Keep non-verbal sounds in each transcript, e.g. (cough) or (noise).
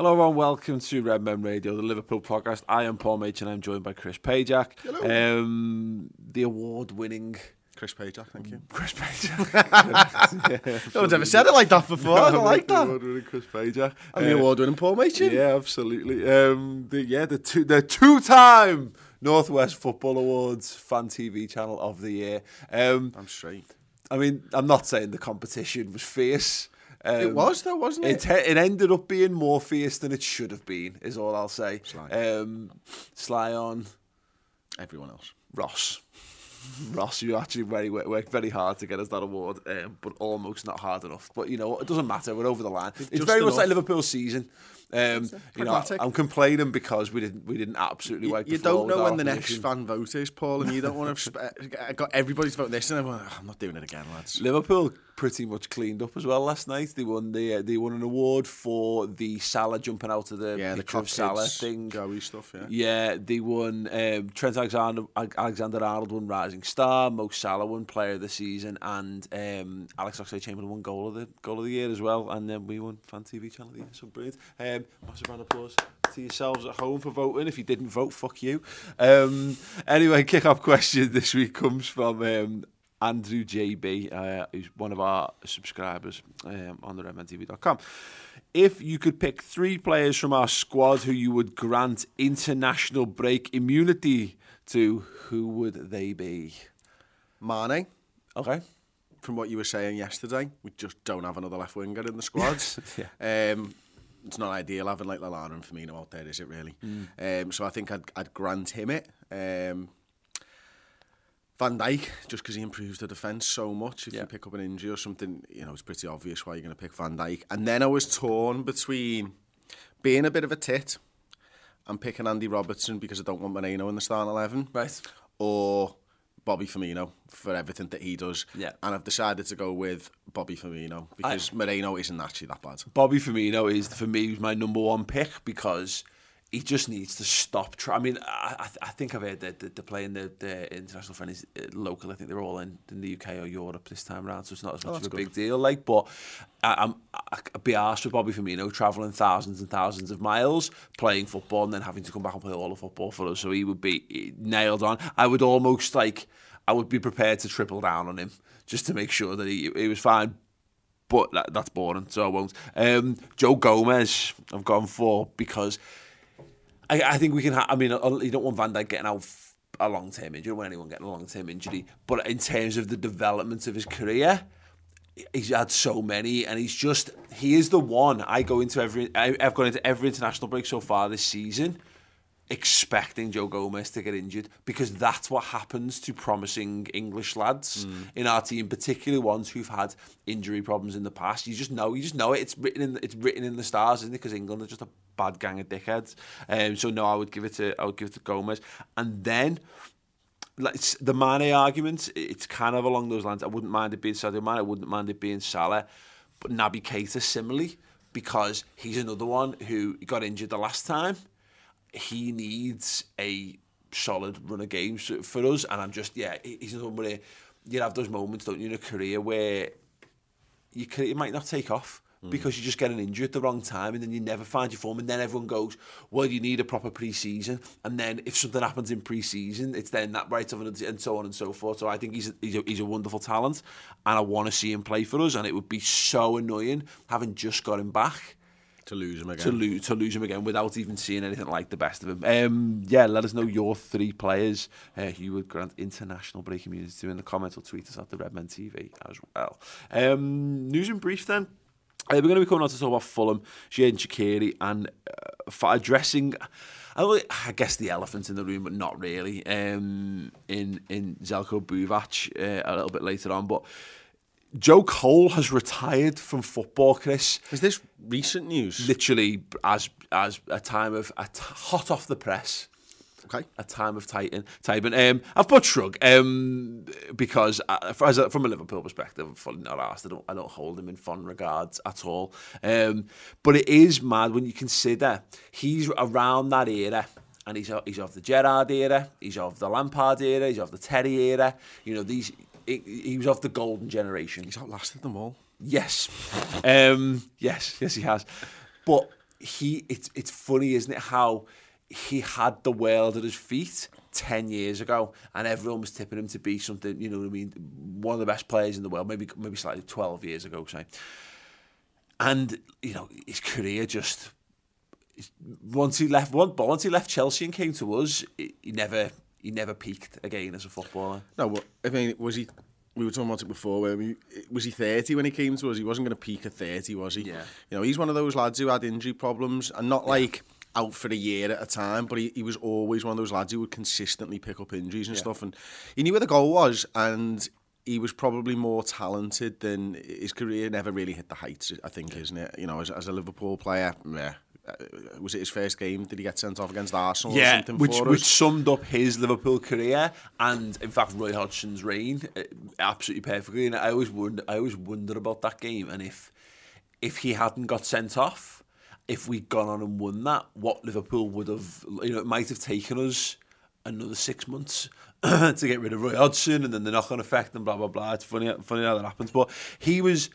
Hello everyone, welcome to Red Men Radio, the Liverpool podcast. I am Paul Mach and I'm joined by Chris Pajak. Hello. Um, the award-winning Chris Pajak, thank you. Chris Pajak. (laughs) No one's ever said it like that before. I don't like The that. award-winning Chris Pajak. I'm the Uh, award-winning Paul Machin. Yeah, absolutely. Um, the, yeah, the two, the two-time Northwest Football Awards Fan TV Channel of the Year. Um, I'm straight. I mean, I'm not saying the competition was fierce. Um, It was though, wasn't It, it? it ended up being more fierce than it should have been, is all I'll say. Sly. Um, Sly on Everyone else. Ross. (laughs) Ross, you actually very worked very hard to get us that award, um, but almost not hard enough. But you know, it doesn't matter. We're over the line. It's Just very much like Liverpool season. Um, you know, I'm complaining because we didn't we didn't absolutely You, wipe the you don't know when the next fan vote is, Paul, and you don't want to. I got everybody's vote this, and I'm like, I'm not doing it again, lads. Liverpool pretty much cleaned up as well last night. They won the uh, they won an award for the Salah jumping out of the Yeah, the of Salah kids, thing. Joey stuff. Yeah. Yeah, they won. Um, Trent Alexander Alexander Arnold won Rising Star. Mo Salah won Player of the Season, and um, Alex Oxlade-Chamberlain won Goal of the Goal of the Year as well. And then we won Fan TV Channel of the Year. So brilliant. Um, massive round of applause to yourselves at home for voting. If you didn't vote, fuck you. Um, anyway, (laughs) kick-off question this week comes from um, Andrew JB, uh, who's one of our subscribers um, on the redmentv.com. If you could pick three players from our squad who you would grant international break immunity to, who would they be? Mane, Okay. from what you were saying yesterday, we just don't have another left winger in the squad. (laughs) Yeah. Um, it's not ideal having like Lallana and Firmino out there, is it really? Mm. Um, so I think I'd, I'd grant him it. Um, Van Dijk, just because he improves the defence so much. If Yeah. you pick up an injury or something, you know, it's pretty obvious why you're going to pick Van Dijk. And then I was torn between being a bit of a tit and picking Andy Robertson because I don't want Moreno in the starting 11 Right. or Bobby Firmino for everything that he does. Yeah. And I've decided to go with Bobby Firmino because Moreno isn't actually that bad. Bobby Firmino is for me my number one pick because he just needs to stop. Try- I mean, I, I, th- I think I've heard that they're playing the, the international friendlies uh, local. I think they're all in, in the UK or Europe this time around, so it's not as much of a good. big deal. Like, but I, I'm I'd be arsed with Bobby Firmino travelling thousands and thousands of miles playing football and then having to come back and play all the football for us. So he would be eh, nailed on. I would almost like I would be prepared to triple down on him just to make sure that he he was fine but that, that's boring, so I won't. Um, Joe Gomez, I've gone for because I, I think we can. I mean, uh, you don't want Van Dijk getting out a long term injury. You don't want anyone getting a long term injury. But in terms of the development of his career, he's had so many, and he's just he is the one. I go into every. I've gone into every international break so far this season. Expecting Joe Gomez to get injured because that's what happens to promising English lads in our team, particularly ones who've had injury problems in the past. You just know, you just know it. It's written in, it's written in the stars, isn't it? Because England are just a bad gang of dickheads. Um, so no, I would give it to I would give it to Gomez, and then like the Mane argument, it's kind of along those lines. I wouldn't mind it being Sadio Mane. I wouldn't mind it being Salah, but Naby Keita similarly because he's another one who got injured the last time. he needs a solid run of games for us. And I'm just, yeah, he's somebody, you have those moments, don't you, in a career where you can, it might not take off mm. because you just get an injury at the wrong time and then you never find your form and then everyone goes, well, you need a proper pre-season. And then if something happens in pre-season, it's then that right of and so on and so forth. So I think he's a, he's a, he's a wonderful talent and I want to see him play for us and it would be so annoying having just got him back To lose him again. to lose to lose him again without even seeing anything like the best of him. Um, yeah, let us know your three players uh, who you would grant international break immunity to in the comments or tweet us at the Redmen TV as well. Um, news and brief then. Uh, we're going to be coming on to talk about Fulham, Shane Shaqiri, and uh, for addressing, I guess the elephant in the room, but not really. Um, in in Zeljko Buvac uh, a little bit later on, but Joe Cole has retired from football, Chris. Is this recent news? literally as as a time of a t- hot off the press. Okay. a time of Titan Titan. Um I've put shrug um because uh, a, from a Liverpool perspective I'm fully not asked I don't I don't hold him in fond regards at all. Um but it is mad when you consider he's around that era and he's he's of the Gerrard era he's of the Lampard era he's of the Terry era. You know these he, he was of the golden generation He's outlasted them all. Yes. (laughs) Um, yes, yes, he has. But he it's it's funny, isn't it? How he had the world at his feet 10 years ago and everyone was tipping him to be something you know what I mean one of the best players in the world maybe maybe slightly 12 years ago say and you know his career just once he left once he left Chelsea and came to us he never he never peaked again as a footballer. No, I mean, was he? We were talking about it before. Where we, was he 30 when he came to us? He wasn't going to peak at 30, was he? Yeah. You know, he's one of those lads who had injury problems, and not yeah. like out for a year at a time, but he, he was always one of those lads who would consistently pick up injuries and yeah. stuff. And he knew where the goal was, and he was probably more talented than his career never really hit the heights, I think, yeah. isn't it? You know, as, as a Liverpool player, yeah, Uh, was it his first game? Did he get sent off against Arsenal? Yeah, or something which for which summed up his Liverpool career and in fact Roy Hodgson's reign uh, absolutely perfectly. And I always wonder, I always wonder about that game and if if he hadn't got sent off if we'd gone on and won that, what Liverpool would have, you know, it might have taken us another six months (clears throat) to get rid of Roy Hodgson and then the knock-on effect and blah, blah, blah. It's funny, funny how that happens. But he was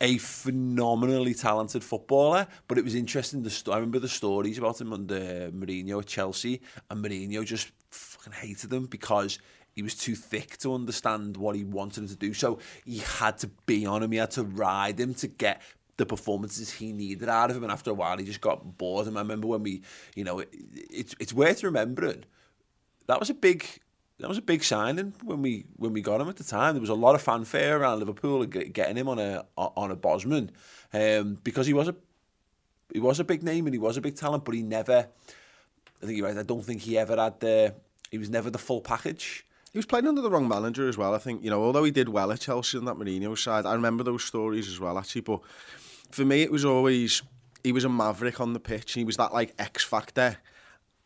a phenomenally talented footballer, but it was interesting. The sto- I remember the stories about him under Mourinho at Chelsea, and Mourinho just fucking hated him because he was too thick to understand what he wanted him to do. So he had to be on him, he had to ride him to get the performances he needed out of him, and after a while he just got bored. And I remember when we, you know, it, it's it's worth remembering that was a big that was a big signing when we when we got him at the time. There was a lot of fanfare around Liverpool getting him on a on a Bosman um, because he was a he was a big name and he was a big talent, but he never. I think you're right. I don't think he ever had the. He was never the full package. He was playing under the wrong manager as well. I think you know, although he did well at Chelsea on that Mourinho side, I remember those stories as well. Actually, but for me, it was always he was a maverick on the pitch. He was that like X factor,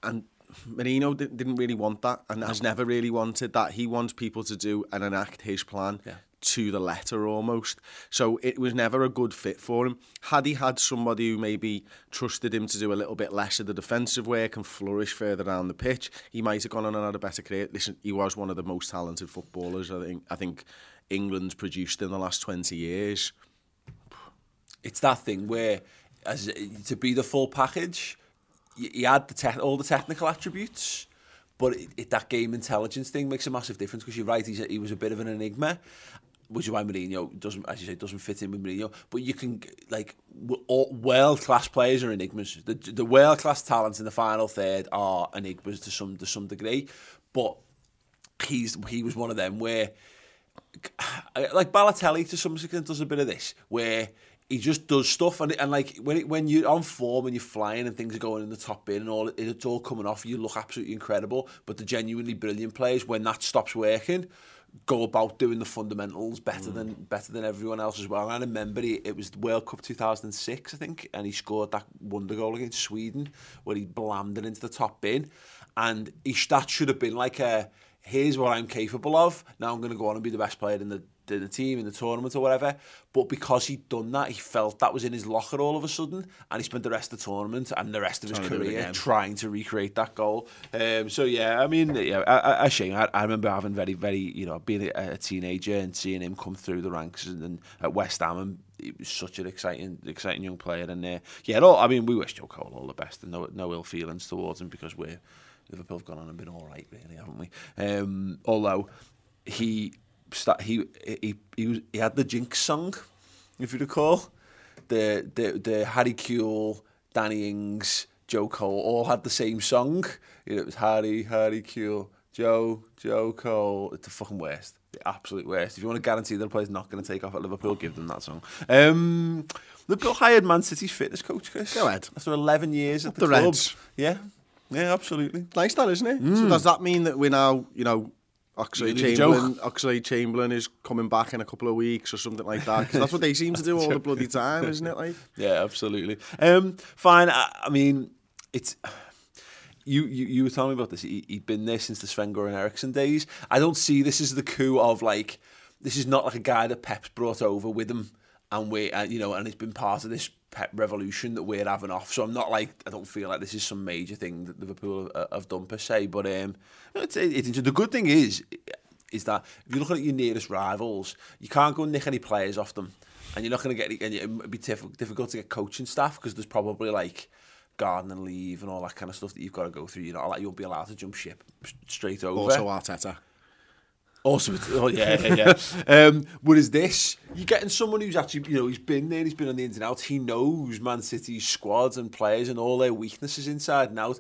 and Mourinho didn't really want that, and has never really wanted that. He wants people to do and enact his plan. Yeah. To the letter almost. So it was never a good fit for him. Had he had somebody who maybe trusted him to do a little bit less of the defensive work and flourish further down the pitch, he might have gone on and had a better career. Listen, he was one of the most talented footballers I think I think England's produced in the last 20 years it's that thing where as to be the full package, he had the all the technical attributes, but it, it, that game intelligence thing makes a massive difference because you're right, he's a, he was a bit of an enigma, which is why Mourinho doesn't, as you say, doesn't fit in with Mourinho. But you can like world class players are enigmas. The, the world class talents in the final third are enigmas to some to some degree, but he's he was one of them where like Balotelli to some extent does a bit of this where he just does stuff and, and like when it, when you're on form and you're flying and things are going in the top bin and all it's all coming off you look absolutely incredible. But the genuinely brilliant players when that stops working go about doing the fundamentals better mm. than better than everyone else as well. And I remember he, it was World Cup 2006 I think and he scored that wonder goal against Sweden where he blammed it into the top bin. And he, that should have been like a here's what I'm capable of. Now I'm going to go on and be the best player in the in the team in the tournament or whatever. But because he'd done that, he felt that was in his locker all of a sudden, and he spent the rest of the tournament and the rest of his trying career to trying to recreate that goal. Um, so yeah, I mean, yeah, a, a shame. I, I remember having very, very, you know, being a, a teenager and seeing him come through the ranks and, and at West Ham and he was such an exciting, exciting young player. And uh, yeah, all, I mean, we wish Joe Cole all the best and no, no ill feelings towards him because we're Liverpool have gone on and been all right, really, haven't we? Um, although he start, he, he he he had the Jinx song, if you recall, the the the Harry Kewell, Danny Ings, Joe Cole all had the same song. It was Harry, Harry Kewell, Joe, Joe Cole. It's the fucking worst, the absolute worst. If you want to guarantee that a player's not going to take off at Liverpool, give them that song. Um, Liverpool hired Man City's fitness coach, Chris. Go ahead. After 11 years at the, the club. Reds. Yeah. Yeah, absolutely. Nice that, isn't it? Mm. So does that mean that we're now, you know, Oxlade-Chamberlain, Oxlade-Chamberlain is coming back in a couple of weeks or something like that. Because that's what they seem to do (laughs) all the bloody time, isn't it? Like, (laughs) yeah, absolutely. Um, fine. I, I mean, it's. You, you, you were telling me about this. He, he'd been there since the Sven-Göran Eriksson days. I don't see this as the coup of like. This is not like a guy that Pep's brought over with him, and we, uh, you know, and it's been part of this Pep revolution that we're having off. So I'm not like I don't feel like this is some major thing that Liverpool have, have done per se. But um, it's, it's, the good thing is is that if you look at your nearest rivals, you can't go and nick any players off them. and you're not going to get, and it'd be diff- difficult to get coaching staff because there's probably like garden and leave and all that kind of stuff that you've got to go through. You're not like you won't be allowed to jump ship straight over. Also Arteta. Oh, also, oh yeah, yeah, yeah. (laughs) um, whereas this, you're getting someone who's actually, you know, he's been there, he's been on the ins and outs, he knows Man City's squads and players and all their weaknesses inside and out.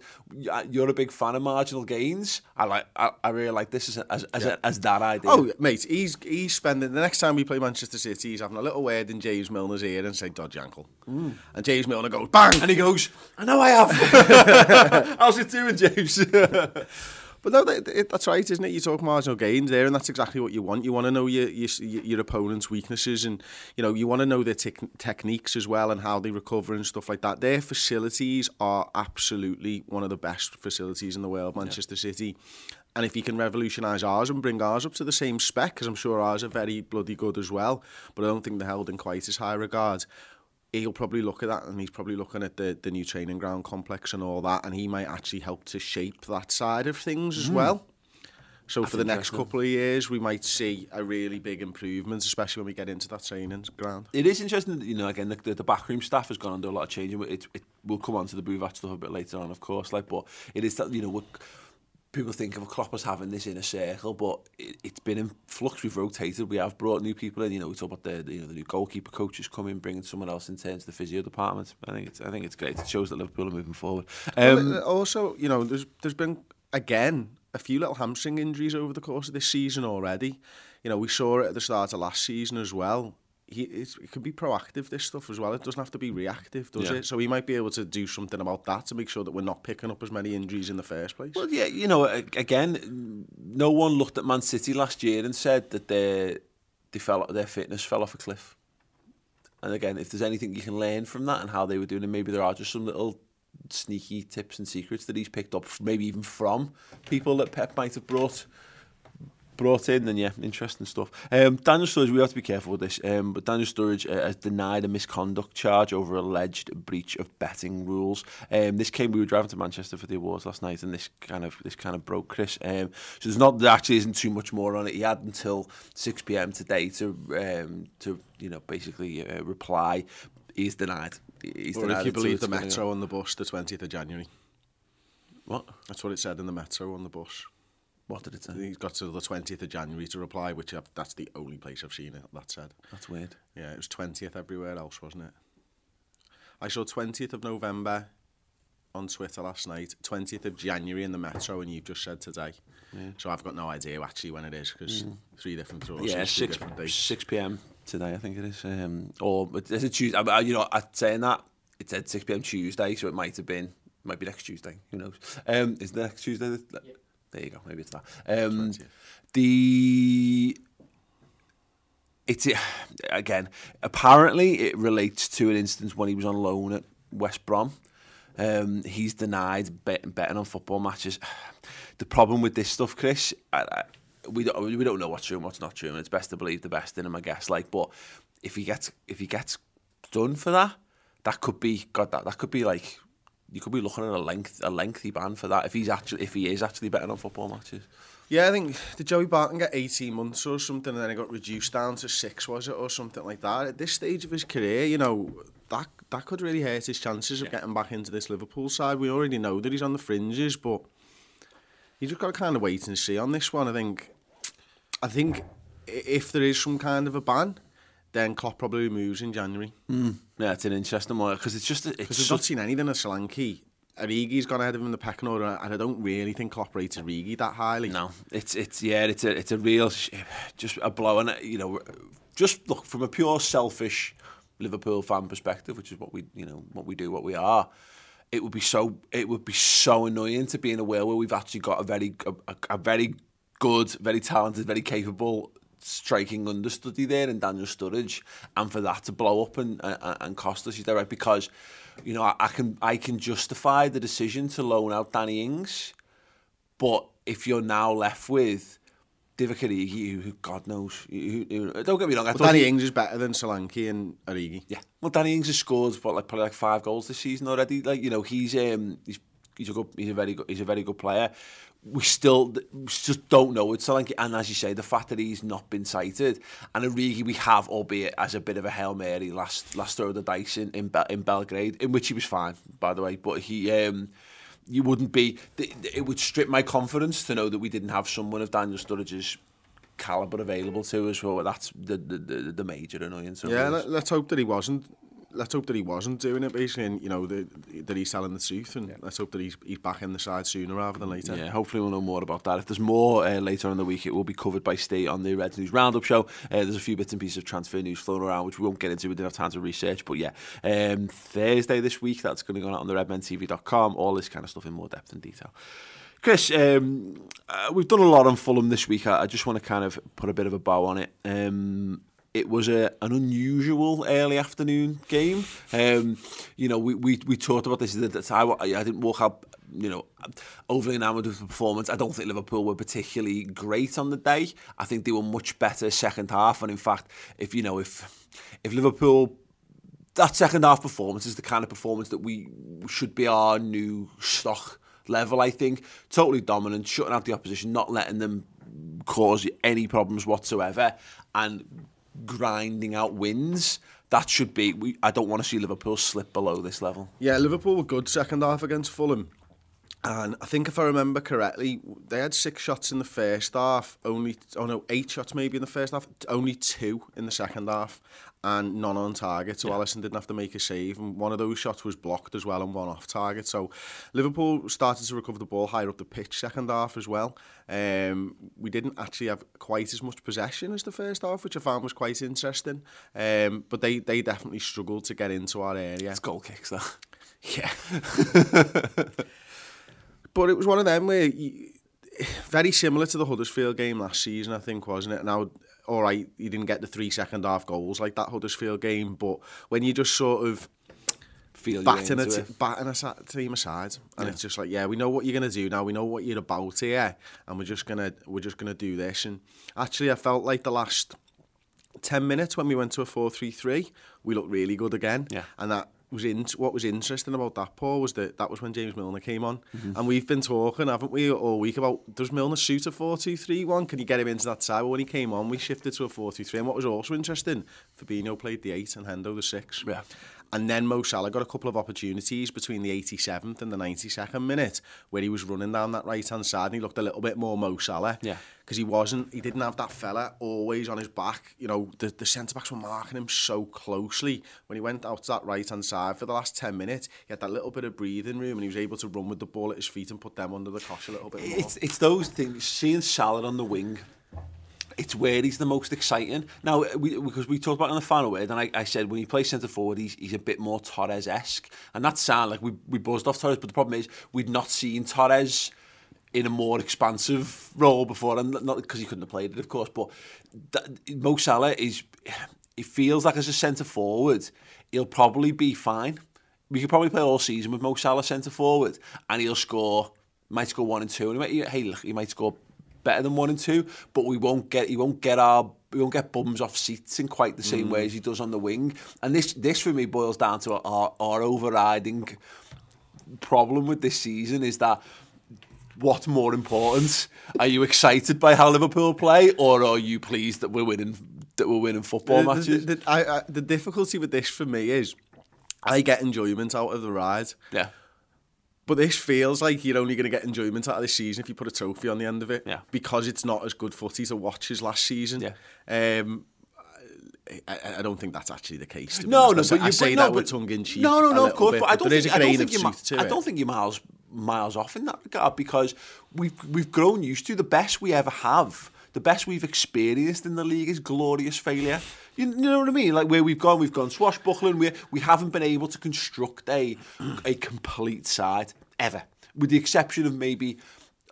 Uh, you're a big fan of marginal gains. I like, I, I really like this as as, as, yeah. a, as that idea. Oh, mate, he's he's spending the next time we play Manchester City, he's having a little word in James Milner's ear and saying dodge ankle, mm. and James Milner goes bang, and he goes, I know I have. (laughs) (laughs) How's it doing, James? But no, that, that's right, isn't it? You talk marginal gains there, and that's exactly what you want. You want to know your your, your opponent's weaknesses, and you know you want to know their tec- techniques as well, and how they recover and stuff like that. Their facilities are absolutely one of the best facilities in the world, Manchester yeah. City. And if you can revolutionise ours and bring ours up to the same spec, because I'm sure ours are very bloody good as well, but I don't think they're held in quite as high regard he'll probably look at that and he's probably looking at the, the new training ground complex and all that and he might actually help to shape that side of things as mm. well. So That's for the next couple of years, we might see a really big improvement, especially when we get into that training ground. It is interesting that, you know, again, the, the, the backroom staff has gone under a lot of change. It, it, we'll come on to the Buvac stuff a bit later on, of course, like, but it is that, you know, we're, people think of Klopp as having this inner circle, but it, it's been in flux. We've rotated. We have brought new people in. You know, we talk about the you know the new goalkeeper coaches coming, bringing someone else in terms of the physio department. I think it's I think it's great. It shows that Liverpool are moving forward. Um, well, also, you know, there's there's been again a few little hamstring injuries over the course of this season already. You know, we saw it at the start of last season as well. He it can be proactive this stuff as well. It doesn't have to be reactive, does yeah. it? So he might be able to do something about that to make sure that we're not picking up as many injuries in the first place. Well, yeah, you know, again, no one looked at Man City last year and said that their they fell their fitness fell off a cliff. And again, if there's anything you can learn from that and how they were doing, and maybe there are just some little sneaky tips and secrets that he's picked up, maybe even from people that Pep might have brought brought in, then yeah, interesting stuff. Um, Daniel Sturridge, we have to be careful with this, um, but Daniel Sturridge uh, has denied a misconduct charge over alleged breach of betting rules. Um, this came, we were driving to Manchester for the awards last night, and this kind of this kind of broke Chris. Um, so there's not there actually isn't too much more on it. He had until 6 p.m. today to um, to you know basically uh, reply. He's denied. He's or denied if you believe the Metro on the bus, the 20th of January. What? That's what it said in the Metro on the bus. What did it say? He's got to the 20th of January to reply, which I've, that's the only place I've seen it, that said. That's weird. Yeah, it was 20th everywhere else, wasn't it? I saw 20th of November on Twitter last night, 20th of January in the Metro, and you've just said today. Yeah. So I've got no idea actually when it is, because mm. three different draws. Yeah, 6, 6 p.m. today, I think it is. Um, or is it Tuesday? I, you know, I saying that, it said 6 p.m. Tuesday, so it might have been, might be next Tuesday, who knows. Um, is the next Tuesday? The, yeah. There you go. Maybe it's that. Um, the it's again. Apparently, it relates to an instance when he was on loan at West Brom. Um, he's denied bet, betting on football matches. The problem with this stuff, Chris, I, I, we don't we don't know what's true and what's not true, and it's best to believe the best in him, I guess. Like, but if he gets if he gets done for that, that could be God. That that could be like you could be looking at a length a lengthy ban for that if he's actually if he is actually betting on football matches. Yeah, I think did Joey Barton get 18 months or something and then it got reduced down to six, was it, or something like that? At this stage of his career, you know, that that could really hurt his chances of yeah. getting back into this Liverpool side. We already know that he's on the fringes, but you just got to kind of wait and see on this one. I think I think if there is some kind of a ban, then Klopp probably moves in January. Mm. Yeah, it's an interesting one because it's just because we've not seen anything of Solanke. Origi's gone ahead of him in the pecking order, and I don't really think Klopp rates Origi that highly. No, it's it's yeah, it's a it's a real just a blow, and you know, just look from a pure selfish Liverpool fan perspective, which is what we you know what we do, what we are. It would be so it would be so annoying to be in a world where we've actually got a very a, a very good, very talented, very capable striking understudy there in Daniel Sturridge, and for that to blow up and and, and cost us, is that right? Because you know I, I can I can justify the decision to loan out Danny Ings, but if you're now left with Divock Origi, who God knows, who, who, who, don't get me wrong. I well, Danny he, Ings is better than Solanke and Origi. Yeah, well, Danny Ings has scored what like probably like five goals this season already. Like you know, he's um he's he's a good he's a very good he's a very good player. We still we just don't know with Solanke, and as you say, the fact that he's not been cited, and Origi we have, albeit as a bit of a hail mary last last throw of the dice in in, Be- in Belgrade, in which he was fine, by the way, but he. Um, you wouldn't be. It would strip my confidence to know that we didn't have someone of Daniel Sturridge's caliber available to us. Well, that's the the, the, major annoyance. Yeah, let, let's hope that he wasn't. Let's hope that he wasn't doing it basically, and you know the, that he's telling the truth, and let's hope that he's he's back in the side sooner rather than later. Yeah, hopefully we'll know more about that. If there's more uh, later on in the week, it will be covered by State on the Reds News Roundup show. Uh, there's a few bits and pieces of transfer news floating around, which we won't get into. We didn't have time to research, but yeah, um, Thursday this week, that's going to go out on the redmentv.com. All this kind of stuff in more depth and detail. Chris, um, uh, we've done a lot on Fulham this week. I, I just want to kind of put a bit of a bow on it. Um, it was a, an unusual early afternoon game. Um, you know, we, we, we talked about this at the time. I, I didn't walk out, you know, overly enamoured with the performance. I don't think Liverpool were particularly great on the day. I think they were much better second half. And in fact, if you know, if if Liverpool that second half performance is the kind of performance that we should be our new stock level, I think. Totally dominant, shutting out the opposition, not letting them cause any problems whatsoever, and grinding out wins. That should be. We, I don't want to see Liverpool slip below this level. Yeah, Liverpool were good second half against Fulham. And I think if I remember correctly, they had six shots in the first half, only, oh no, eight shots maybe in the first half, only two in the second half, and none on target. So yeah. Alisson didn't have to make a save, and one of those shots was blocked as well and one off target. So Liverpool started to recover the ball higher up the pitch second half as well. Um, we didn't actually have quite as much possession as the first half, which I found was quite interesting. Um, but they, they definitely struggled to get into our area. It's goal kicks, though. Yeah. (laughs) but it was one of them where you, very similar to the Huddersfield game last season, I think, wasn't it? Now, all right, you didn't get the three second half goals like that Huddersfield game, but when you just sort of feel batting a, t- batting a team aside, and yeah. it's just like, yeah, we know what you're gonna do now. We know what you're about here, and we're just gonna we're just gonna do this. And actually, I felt like the last ten minutes when we went to a four three three, we looked really good again. Yeah, and that was in, what was interesting about that, Paul, was that that was when James Milner came on. Mm -hmm. And we've been talking, haven't we, all week about, does Milner shoot a 4-2-3-1? Can you get him into that side? Well, when he came on, we shifted to a 4-2-3. And what was also interesting, Fabinho played the 8 and Hendo the 6. Yeah. And then Mo Salah got a couple of opportunities between the 87th and the 92nd minute where he was running down that right-hand side and he looked a little bit more Mo Salah. Yeah. Because he wasn't, he didn't have that fella always on his back. You know, the, the centre-backs were marking him so closely. When he went out to that right-hand side for the last 10 minutes, he had that little bit of breathing room and he was able to run with the ball at his feet and put them under the cosh a little bit more. It's, it's those things, seeing Salah on the wing it's where he's the most exciting. Now, uh, we, because we talked about in the final word, and I, I said when he plays centre forward, he's, he's a bit more Torres-esque. And that sound like we, we buzzed off Torres, but the problem is we'd not seen Torres in a more expansive role before, and not because he couldn't have played it, of course, but that, Mo Salah is, it feels like as a centre forward, he'll probably be fine. We could probably play all season with Mo Salah centre forward, and he'll score, might score one and two, and he might, hey, look, he might score better than one and two, but we won't get he won't get our we won't get bums off seats in quite the same mm. way as he does on the wing. And this this for me boils down to our, our overriding problem with this season is that what's more important? Are you excited by how Liverpool play, or are you pleased that we're winning that we're winning football the, matches? The, the, I, I, the difficulty with this for me is I get enjoyment out of the ride. Yeah. But this feels like you're only going to get enjoyment out of this season if you put a trophy on the end of it. Yeah. Because it's not as good footy to watch as last season. Yeah. Um, I, I don't think that's actually the case. No, no, but you say no, that but, with tongue in cheek. No, no, no, of course. Bit, but I don't think, think, I don't think, you, I don't think you're miles miles off in that regard because we've we've grown used to the best we ever have. The best we've experienced in the league is glorious failure. You, you know what I mean? Like where we've gone, we've gone swashbuckling. We we haven't been able to construct a a complete side ever with the exception of maybe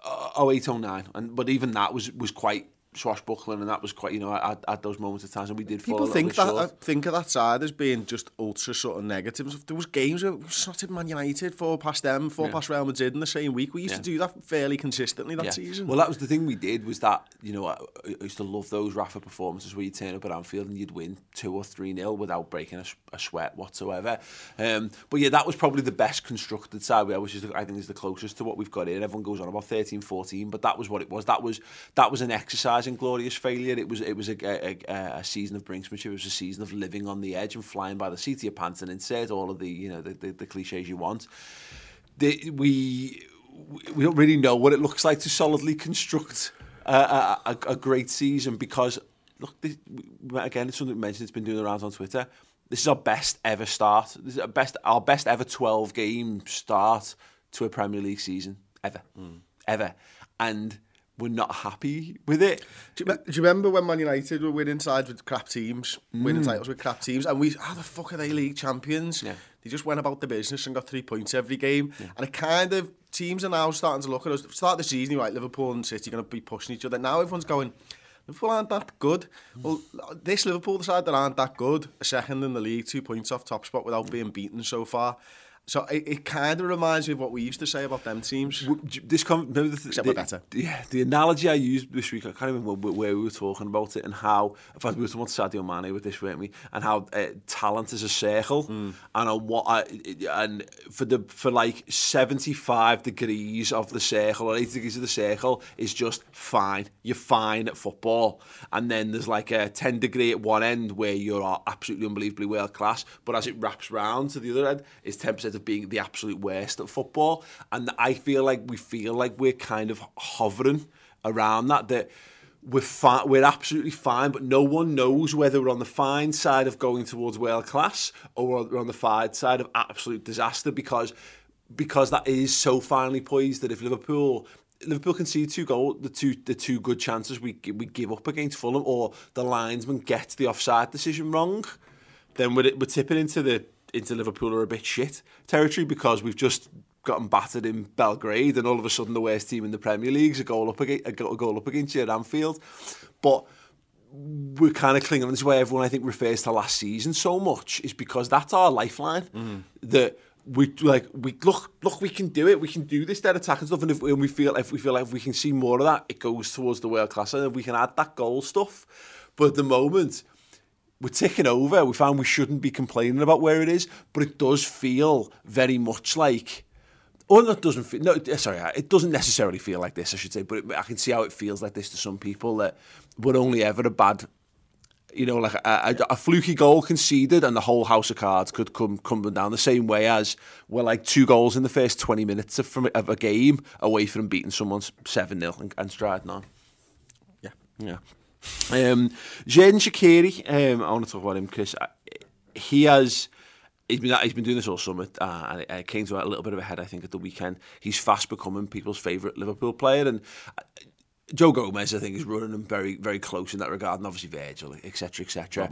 uh, 08, 09. And, but even that was, was quite swashbuckling, and that was quite, you know, at, at those moments of times, and we did fall People a think that short. think of that side as being just ultra sort of negative. There was games where we slotted Man United four past them, four Yeah. past Real Madrid in the same week. We used Yeah. to do that fairly consistently that Yeah. season. Well, that was the thing we did was that you know I, I used to love those Rafa performances where you turn up at Anfield and you'd win two or three nil without breaking a sweat whatsoever. Um, but yeah, that was probably the best constructed side, which is I think is the closest to what we've got here. Everyone goes on about 13, 14, but that was what it was. That was that was an exercise in glorious failure. It was it was a, a, a, season of brinksmanship. It was a season of living on the edge and flying by the seat of your pants. And insert all of the you know the, the, the cliches you want. The, we we don't really know what it looks like to solidly construct a, a, a, great season because look this, again it's something we mentioned. It's been doing the rounds on Twitter. This is our best ever start. This is our best our best ever 12 game start to a Premier League season ever. Hmm. Ever. And were not happy with it. Do you, do you remember when Man United were winning sides with crap teams, mm. winning titles with crap teams, and we, how the fuck are they league champions? Yeah. They just went about the business and got three points every game. Yeah. And it kind of, teams are now starting to look at us. Start the season, you're right, Liverpool and City are going to be pushing each other. Now everyone's going, Liverpool aren't that good. Well, this Liverpool side that aren't that good, a second in the league, two points off top spot without being beaten so far. So it, it kind of reminds me of what we used to say about them teams. This com- remember the, Except the, better. Yeah, the analogy I used this week, I can't remember where, we were talking about it and how, in fact, we were talking about Sadio Mane with this, weren't we? And how uh, talent is a circle, Hmm. and on what I, and for the for like seventy five degrees of the circle or eighty degrees of the circle is just fine. You're fine at football, and then there's like a ten degree at one end where you're absolutely unbelievably world class, but as it wraps round to the other end, it's ten percent of being the absolute worst at football. And I feel like we feel like we're kind of hovering around that. That we're fine, we're absolutely fine, but no one knows whether we're on the fine side of going towards world class or we're on the fine side of absolute disaster because because that is so finely poised that if Liverpool Liverpool concede two goal, the two the two good chances we we give up against Fulham, or the linesman gets the offside decision wrong, then we're, we're tipping into the into Liverpool are a bit shit territory because we've just gotten battered in Belgrade, and all of a sudden the worst team in the Premier League is a goal up against, a goal up against you at Anfield, but we're kind of clinging. On this is why everyone I think refers to last season so much is because that's our lifeline. Mm. That we like we look look we can do it. We can do this dead attack and stuff. And if when we feel if we feel like if we can see more of that, it goes towards the world class, and if we can add that goal stuff. But at the moment. We're ticking over. We found we shouldn't be complaining about where it is, but it does feel very much like Oh, it doesn't feel. No, uh, sorry, it doesn't necessarily feel like this. I should say, but it, I can see how it feels like this to some people that we're only ever a bad, you know, like a, a, a fluky goal conceded, and the whole house of cards could come coming down the same way as we're like two goals in the first twenty minutes of, from, of a game away from beating someone seven 0 and, and striding on. Yeah. Yeah. Um, Xherdan Shaqiri, um, I want to talk about him because he has. He's been, he's been doing this all summer, uh, and it, it came to a little bit of a head, I think, at the weekend. He's fast becoming people's favourite Liverpool player, and uh, Joe Gomez, I think, is running him very, very close in that regard, and obviously Virgil, etc., etc.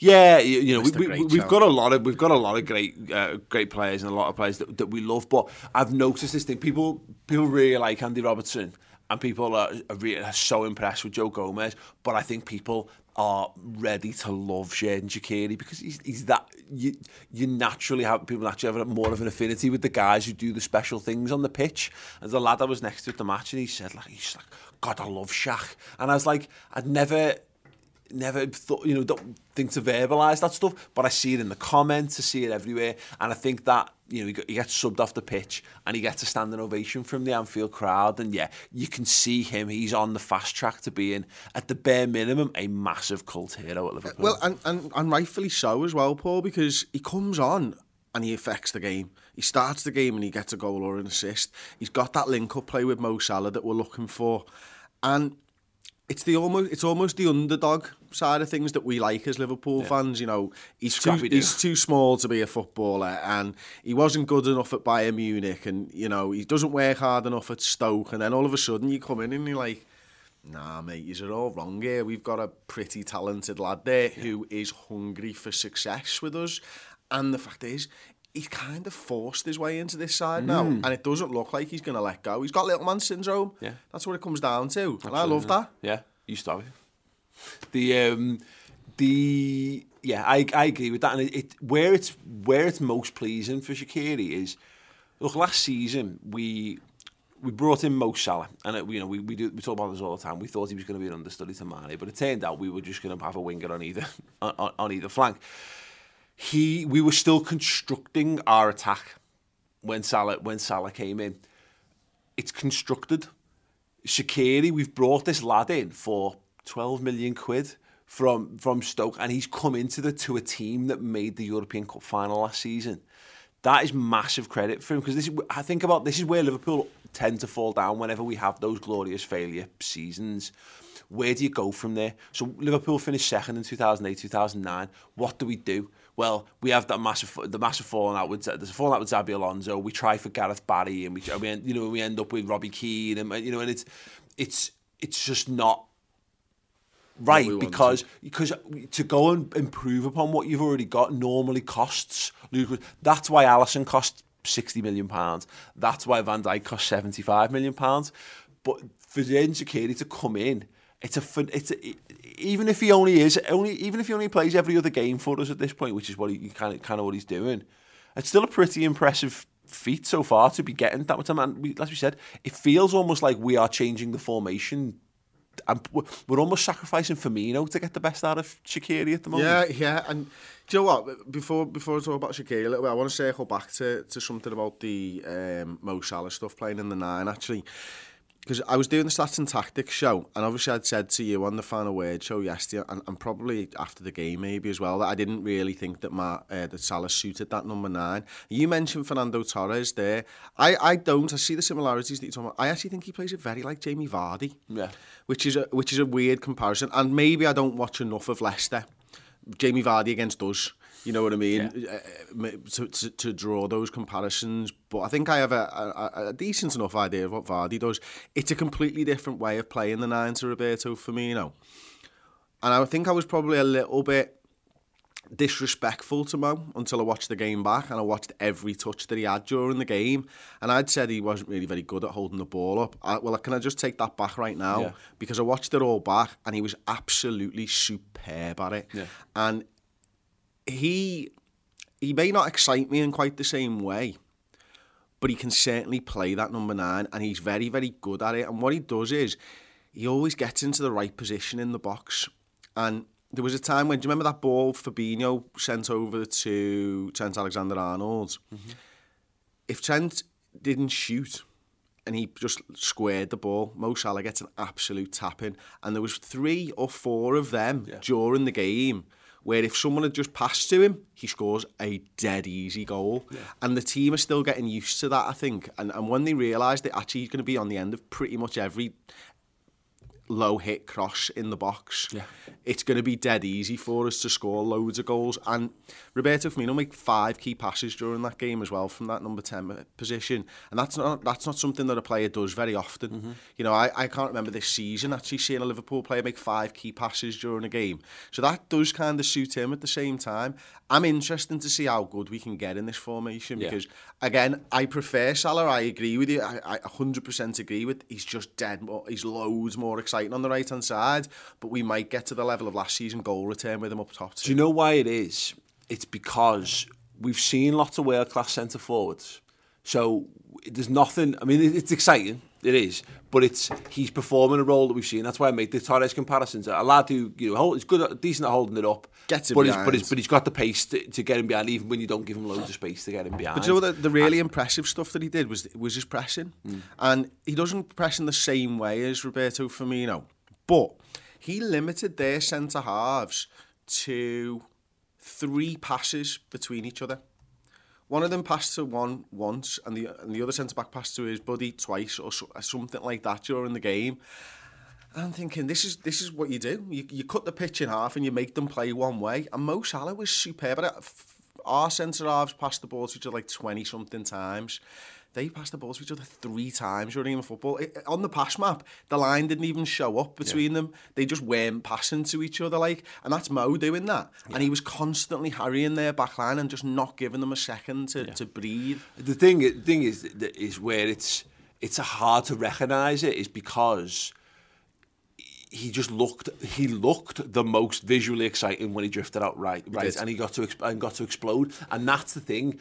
Yeah, you, you know, we, we, we've got a lot of we've got a lot of great uh, great players and a lot of players that, that we love. But I've noticed this thing: people people really like Andy Robertson, and people are, are, really, are so impressed with Joe Gomez. But I think people are ready to love Shane Shaqiri because he's, he's that you you naturally have people naturally have more of an affinity with the guys who do the special things on the pitch. And the lad I was next to at the match, and he said like he's like God, I love Shaq, and I was like I'd never never thought, you know, don't think to verbalise that stuff, but I see it in the comments, I see it everywhere, and I think that, you know, he gets subbed off the pitch and he gets a standing ovation from the Anfield crowd, and yeah, you can see him, he's on the fast track to being, at the bare minimum, a massive cult hero at Liverpool. Well, and, and, and rightfully so as well, Paul, because he comes on and he affects the game. He starts the game and he gets a goal or an assist. He's got that link-up play with Mo Salah that we're looking for. And it's the almost it's almost the underdog side of things that we like as Liverpool fans. You know, he's too he's too small to be a footballer, and he wasn't good enough at Bayern Munich, and you know he doesn't work hard enough at Stoke, and then all of a sudden you come in and you're like. Nah, mate, you're all wrong here. We've got a pretty talented lad there who is hungry for success with us. And the fact is, he's kind of forced his way into this side mm. now, hmm. and it doesn't look like he's going to let go. He's got little man syndrome. Yeah, that's what it comes down to, Absolutely. and I love that. Yeah, you stop it. The um, the yeah, I I agree with that. And it, it where it's where it's most pleasing for Shakiri is look last season we. We brought in Mo Salah, and it, you know we we, do, we talk about this all the time. We thought he was going to be an understudy to Mane, but it turned out we were just going to have a winger on either (laughs) on, on either flank. He we were still constructing our attack when Salah when Salah came in. It's constructed. Shaqiri, we've brought this lad in for 12 million quid from from Stoke, and he's come into the to a team that made the European Cup final last season. That is massive credit for him because this is I think about this is where Liverpool tend to fall down whenever we have those glorious failure seasons. Where do you go from there? So Liverpool finished second in 2008, 2009. What do we do? Well, we have that massive, the massive falling out with there's a falling out with Xabi Alonso. We try for Gareth Barry, and we, I mean, you know, we end up with Robbie Keane, and you know, and it's, it's, it's just not right because to. because to go and improve upon what you've already got normally costs. That's why Alisson cost sixty million pounds. That's why Van Dijk cost seventy five million pounds. But for the insecurity to come in, it's a it's a, even if he only is only even if he only plays every other game for us at this point, which is what he kind of kind of what he's doing, it's still a pretty impressive feat so far to be getting that much time. And we, as we said, it feels almost like we are changing the formation. And we're almost sacrificing Firmino to get the best out of Shaqiri at the moment. Yeah, yeah. And do you know what? Before before I talk about Shaqiri, I want to circle back to, to something about the um, Mo Salah stuff playing in the nine, actually because I was doing the stats and tactics show, and obviously I'd said to you on the final word show yesterday, and, and probably after the game maybe as well, that I didn't really think that my uh, that Salah suited that number nine. You mentioned Fernando Torres there. I, I don't. I see the similarities that you're talking about. I actually think he plays it very like Jamie Vardy. Yeah. Which is a, which is a weird comparison, and maybe I don't watch enough of Leicester. Jamie Vardy against us. You know what I mean? Yeah. Uh, to, to, to draw those comparisons. But I think I have a, a, a decent enough idea of what Vardy does. It's a completely different way of playing the nine to Roberto Firmino. And I think I was probably a little bit disrespectful to Mo until I watched the game back and I watched every touch that he had during the game. And I'd said he wasn't really very good at holding the ball up. I, well, can I just take that back right now? Yeah. Because I watched it all back and he was absolutely superb at it. Yeah. And he he may not excite me in quite the same way, but he can certainly play that number nine, and he's very, very good at it. And what he does is he always gets into the right position in the box. And there was a time when, do you remember that ball Fabinho sent over to Trent Alexander-Arnold? Mm-hmm. If Trent didn't shoot and he just squared the ball, Mo Salah gets an absolute tapping. And there was three or four of them yeah. during the game where if someone had just passed to him, he scores a dead easy goal. Yeah. And the team are still getting used to that, I think. And, and when they realise that actually he's going to be on the end of pretty much every low hit cross in the box. Yeah. It's going to be dead easy for us to score loads of goals. And Roberto Firmino make five key passes during that game as well from that number 10 position. And that's not that's not something that a player does very often. Mm-hmm. You know, I, I can't remember this season actually seeing a Liverpool player make five key passes during a game. So that does kind of suit him at the same time. I'm interested to see how good we can get in this formation yeah. because, again, I prefer Salah. I agree with you. I, I 100% agree with He's just dead. More, he's loads more exciting exciting on the right hand side, but we might get to the level of last season goal return with him up top. Too. Do you know why it is? It's because we've seen lots of world class centre forwards. So there's nothing. I mean, it's exciting. It is, but it's he's performing a role that we've seen. That's why I made the Torres comparisons. A lad who you know hold, he's good, decent at holding it up. Gets him but behind. He's, but, he's, but he's got the pace to, to get him behind, even when you don't give him loads of space to get him behind. But you know the, the really and, impressive stuff that he did was was his pressing, mm. and he doesn't press in the same way as Roberto Firmino, but he limited their centre halves to three passes between each other. One of them passed to one once, and the and the other centre back passed to his buddy twice, or, so, or something like that during the game. And I'm thinking, this is this is what you do. You, you cut the pitch in half and you make them play one way. And Mo Salah was superb. Our centre halves passed the ball to each other like 20 something times. They passed the ball to each other three times during the football. It, on the pass map, the line didn't even show up between yeah. them. They just weren't passing to each other like, and that's Mo doing that. Yeah. And he was constantly harrying their back line and just not giving them a second to, yeah. to breathe. The thing, the thing is, is where it's it's hard to recognise it is because he just looked he looked the most visually exciting when he drifted out right right and he got to exp- and got to explode and that's the thing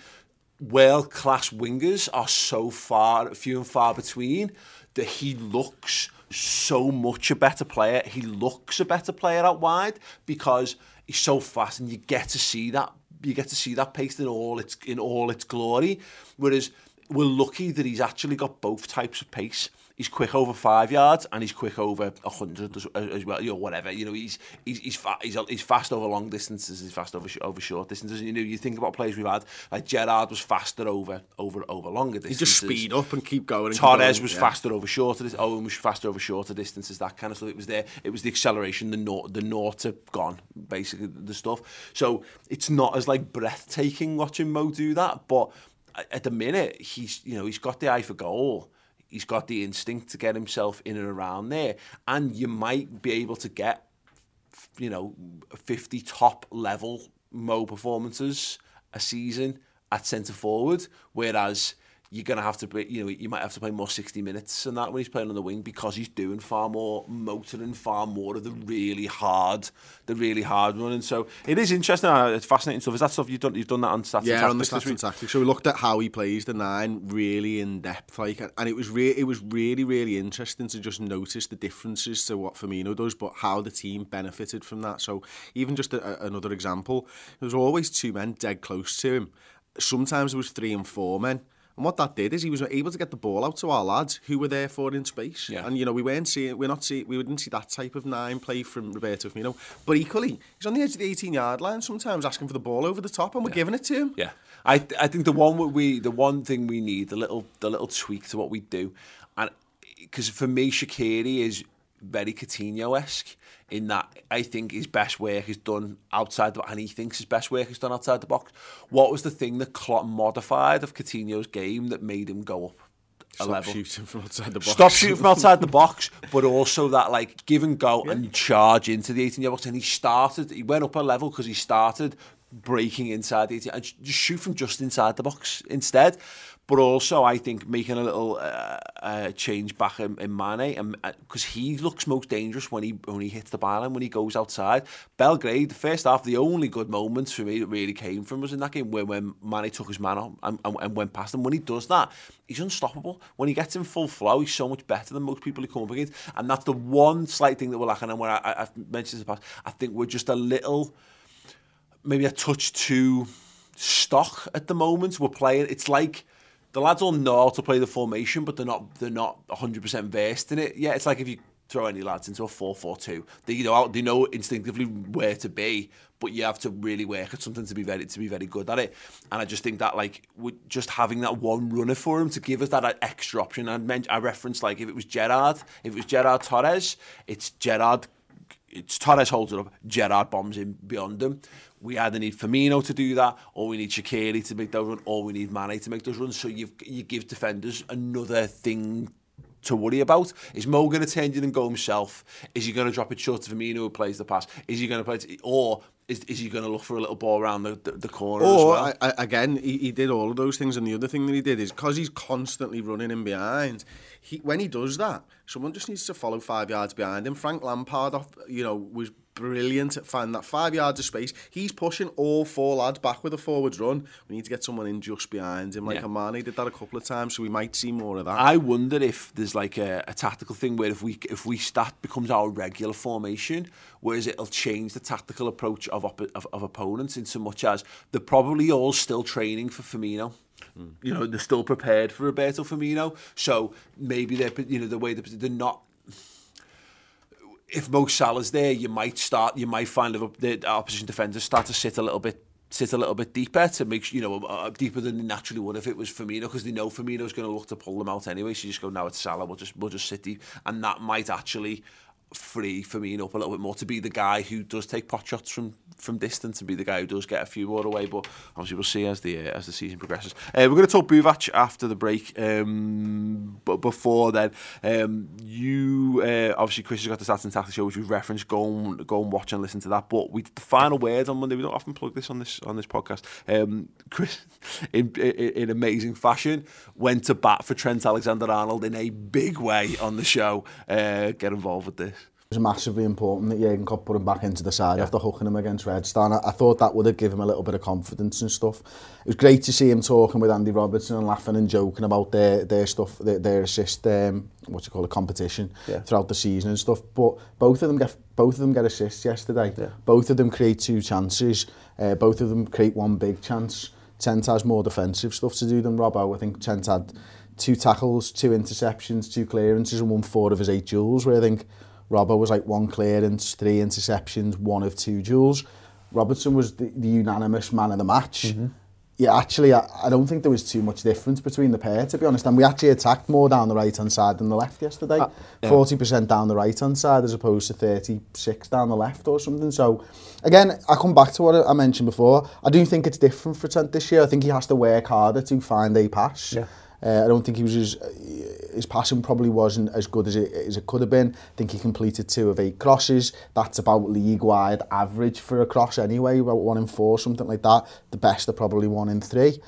world class wingers are so far, few and far between, that he looks so much a better player. He looks a better player out wide because he's so fast and you get to see that you get to see that pace in all its in all its glory. Whereas we're lucky that he's actually got both types of pace. He's quick over five yards and he's quick over a hundred as, as well. You know, whatever. You know, he's he's he's, fa- he's he's fast over long distances. He's fast over sh- over short distances. You know, you think about players we've had like Gerrard was faster over over over longer He distances. just speed up and keep going. And keep Torres going, was yeah. faster over shorter. Owen was faster over shorter distances. That kind of stuff. It was there. It was the acceleration, the naught, the naught to gone, basically the stuff. So it's not as like breathtaking watching Mo do that, but at the minute he's you know he's got the eye for goal. He's got the instinct to get himself in and around there, and you might be able to get you know, 50 top level Mo performances a season at centre forward, whereas you're going to have to be, you know, you might have to play more 60 minutes and that when he's playing on the wing because he's doing far more motoring, far more of the really hard, the really hard running. So it is interesting. uh, It's fascinating stuff. Is that stuff you've done? You've done that on stats. Yeah, on the stats and tactics. So we looked at how he plays the nine really in depth, like, and it was re- it was really really interesting to just notice the differences to what Firmino does, but how the team benefited from that. So even just a, a- another example, there was always two men dead close to him. Sometimes it was three and four men. And what that did is he was able to get the ball out to our lads who were there for in space. Yeah. And you know, we weren't seeing we're not seeing we didn't see that type of nine play from Roberto Firmino. But equally, he's on the edge of the 18 yard line sometimes asking for the ball over the top and we're yeah. giving it to him. Yeah. I I think the one we the one thing we need, the little the little tweak to what we do. And because for me Shaqiri is very Coutinho esque in that I think his best work is done outside the and he thinks his best work is done outside the box. What was the thing that Klopp modified of Coutinho's game that made him go up a level? Stop level? shooting from outside the box. Stop shooting from outside the box, (laughs) but also that like give and go and charge into the 18 yard box. And he started, he went up a level because he started breaking inside the 18 and just shoot from just inside the box instead. But also, I think making a little uh, uh, change back in, in Mane, because he looks most dangerous when he when he hits the byline when he goes outside. Belgrade, the first half, the only good moments for me that really came from was in that game when when Mane took his man on and, and, and went past him. When he does that, he's unstoppable. When he gets in full flow, he's so much better than most people he come up against. And that's the one slight thing that we're lacking. And when I, I, I've mentioned this in the past, I think we're just a little maybe a touch too stock at the moment. We're playing. It's like the lads all know how to play the formation, but they're not. They're not 100 percent versed in it. Yeah, it's like if you throw any lads into a 4-4-2, they you know they know instinctively where to be, but you have to really work at something to be very to be very good at it. And I just think that like just having that one runner for him to give us that extra option. I meant I referenced like if it was Gerrard, if it was Gerrard Torres, it's Gerrard it's Torres holds it up, Gerrard bombs in beyond him. We either need Firmino to do that, or we need Shaqiri to make those runs, or we need Mane to make those runs. So you you give defenders another thing to worry about. Is Mo going to turn in and go himself? Is he going to drop it short to Firmino who plays the pass? Is he going to play it, or is, is he going to look for a little ball around the, the, the corner as oh, well? I, I, again, he, he did all of those things, and the other thing that he did is because he's constantly running in behind. He, when he does that, someone just needs to follow five yards behind him. Frank Lampard, off, you know, was brilliant at finding that five yards of space. He's pushing all four lads back with a forwards run. We need to get someone in just behind him, like Yeah. Amani did that a couple of times, so we might see more of that. I wonder if there's like a, a tactical thing where if we if we start becomes our regular formation, whereas it'll change the tactical approach of op- of, of opponents in so much as they're probably all still training for Firmino. You know, they're still prepared for Roberto Firmino. So maybe they're you know the way they're, they're not if Mo Salah's there, you might start, you might find the opposition defenders start to sit a little bit sit a little bit deeper to make you know uh, deeper than they naturally would if it was Firmino because they know Firmino's going to look to pull them out anyway. So you just go now it's Salah, we'll just we'll just sit deep, and that might actually free Firmino up a little bit more to be the guy who does take pot shots from from distance and be the guy who does get a few more away. But obviously we'll see as the uh, as the season progresses. Uh, we're going to talk Buvac after the break. Um, but before then, um, you uh, obviously Chris has got the and tactics show which we've referenced. Go and go and watch and listen to that. But we the final word on Monday. We don't often plug this on this on this podcast. Um, Chris, in, in in amazing fashion, went to bat for Trent Alexander Arnold in a big way on the show. Uh, get involved with this. was massively important that Jurgen Klopp put him back into the side yeah. after hooking him against Red Star. And I, I thought that would have given him a little bit of confidence and stuff. It was great to see him talking with Andy Robertson and laughing and joking about their their stuff, their, their assist, um, what you call a competition yeah. throughout the season and stuff. But both of them get both of them get assists yesterday. Yeah. Both of them create two chances. Uh, both of them create one big chance. Tent has more defensive stuff to do than Robbo. I think Tent had two tackles, two interceptions, two clearances, and won four of his eight duels. Where I think Robbo was like one clearance, three interceptions, one of two duels. Robertson was the, the unanimous man of the match. Mm -hmm. Yeah, actually, I, I don't think there was too much difference between the pair, to be honest. And we actually attacked more down the right-hand side than the left yesterday. Uh, yeah. 40% down the right-hand side as opposed to 36 down the left or something. So, again, I come back to what I mentioned before. I do think it's different for Trent this year. I think he has to work harder to find a pass. Yeah. Uh, I don't think he was as, his passing probably wasn't as good as it, as it could have been. I think he completed two of eight crosses. That's about league-wide average for a cross anyway, about one in four, something like that. The best are probably one in three.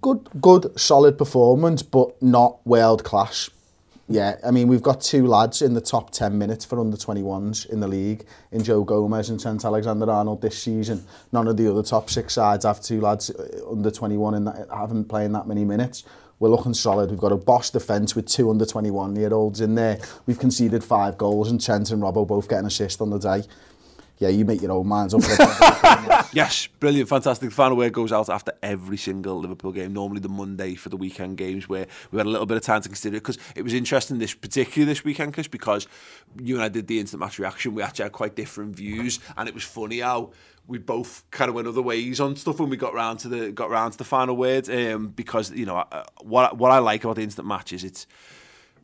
Good, good, solid performance, but not world class. Yeah, I mean, we've got two lads in the top 10 minutes for under-21s in the league, in Joe Gomez and Trent Alexander-Arnold this season. None of the other top six sides have two lads uh, under-21 and haven't playing that many minutes. We're looking solid. We've got a boss defence with two under-21-year-olds in there. We've conceded five goals and Trent and Robbo both getting an assist on the day. Yeah, you make your own minds up. (laughs) yes, brilliant, fantastic. The final word goes out after every single Liverpool game, normally the Monday for the weekend games, where we had a little bit of time to consider it. Because it was interesting, this particularly this weekend, Chris, because you and I did the instant match reaction. We actually had quite different views, and it was funny how we both kind of went other ways on stuff when we got round to the got round to the final word. Um, because you know what what I like about the instant matches, it's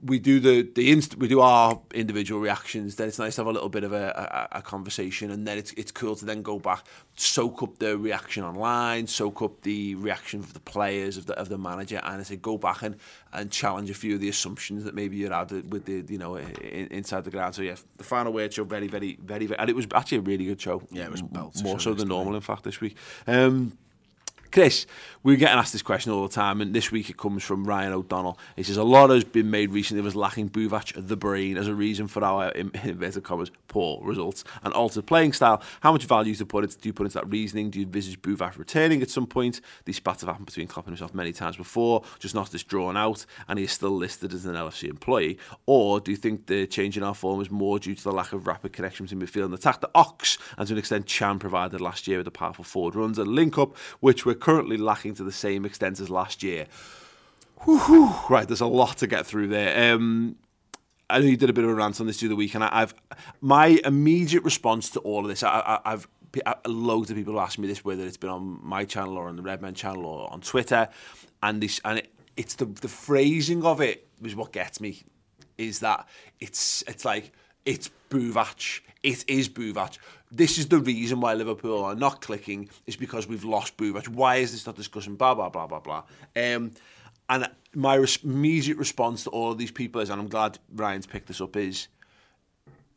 we do the the inst- we do our individual reactions. Then it's nice to have a little bit of a, a, a conversation, and then it's it's cool to then go back, soak up the reaction online, soak up the reaction of the players of the of the manager, and I say go back and and challenge a few of the assumptions that maybe you had with the you know in, inside the ground. So yeah, the final word show very very very very, and it was actually a really good show. Yeah, it was more so than normal. In fact, this week. Um, Chris, we're getting asked this question all the time, and this week it comes from Ryan O'Donnell. He says a lot has been made recently of us lacking Buvac the brain as a reason for our in inverted commas poor results and altered playing style. How much value? Do you put into that reasoning? Do you envisage Buvac returning at some point? These spats have happened between Klopp and himself many times before, just not this drawn out, and he is still listed as an LFC employee. Or do you think the change in our form is more due to the lack of rapid connections in midfield and attack the Ox, and to an extent Can provided last year with the powerful forward runs and link up, which we're currently lacking to the same extent as last year. Whew, right, there's a lot to get through there. Um, I know you did a bit of a rant on this through the week, and I, have my immediate response to all of this. I, I, I've loads of people ask me this, whether it's been on my channel or on the Redmen channel or on Twitter, and this and it, it's the the phrasing of it is what gets me. Is that it's it's like it's Buvac. It is Buvac. This is the reason why Liverpool are not clicking, is because we've lost Buvac. Why is this not discussing? Blah, blah, blah, blah, blah. Um, and my res immediate response to all of these people is, and I'm glad Ryan's picked this up, is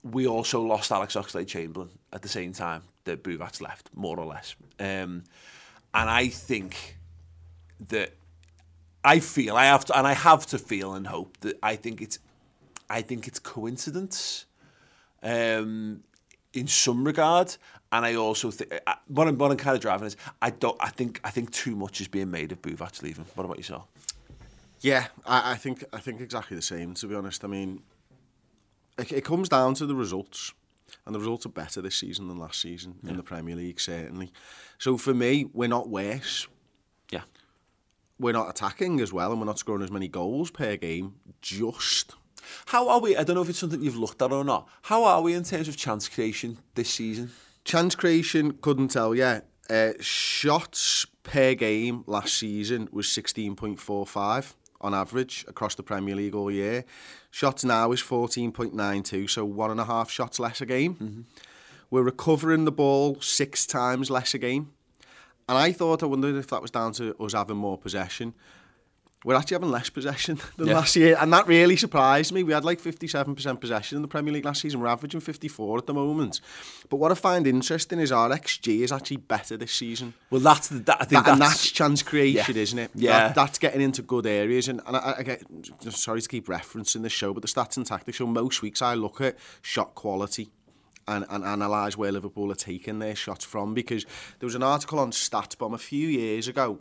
we also lost Alex Oxlade-Chamberlain at the same time that Buvac left, more or less. Um, and I think that I feel I have to, and I have to feel and hope that I think it's, I think it's coincidence um, in some regard. And I also think what I'm, what I'm kind of driving is I don't I think I think too much is being made of Buvac leaving. What about yourself? Yeah, I, I think I think exactly the same. To be honest, I mean, it, it comes down to the results, and the results are better this season than last season yeah. in the Premier League certainly. So for me, we're not worse. Yeah, we're not attacking as well, and we're not scoring as many goals per game just How are we? I don't know if it's something you've looked at or not. How are we in terms of chance creation this season? Chance creation, couldn't tell you. Uh, shots per game last season was 16.45 on average across the Premier League all year. Shots now is 14.92, so one and a half shots less a game. Mm -hmm. We're recovering the ball six times less a game. And I thought, I wondered if that was down to us having more possession. We're actually having less possession (laughs) than Yeah. last year, and that really surprised me. We had like 57% possession in the Premier League last season. We're averaging 54 at the moment. But what I find interesting is our XG is actually better this season. Well, that's the, that, I think That, and that's, that's chance creation, Yeah. isn't it? Yeah. That, that's getting into good areas. And, and I, I get, sorry to keep referencing the show, but the stats and tactics show most weeks I look at shot quality and, and analyse where Liverpool are taking their shots from because there was an article on StatsBomb a few years ago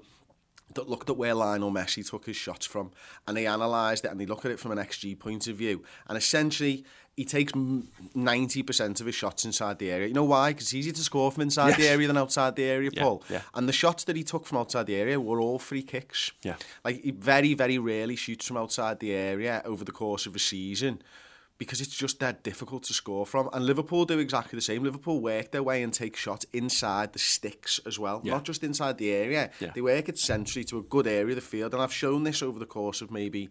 that looked at where Lionel Messi took his shots from and they analysed it and they look at it from an XG point of view. And essentially, he takes 90% of his shots inside the area. You know why? Because it's easier to score from inside yes. the area than outside the area, yeah, Paul. Yeah. And the shots that he took from outside the area were all free kicks. Yeah. Like, he very, very rarely shoots from outside the area over the course of a season. Because it's just that difficult to score from. And Liverpool do exactly the same. Liverpool work their way and take shots inside the sticks as well, Yeah. not just inside the area. Yeah. They work it centrally to a good area of the field. And I've shown this over the course of maybe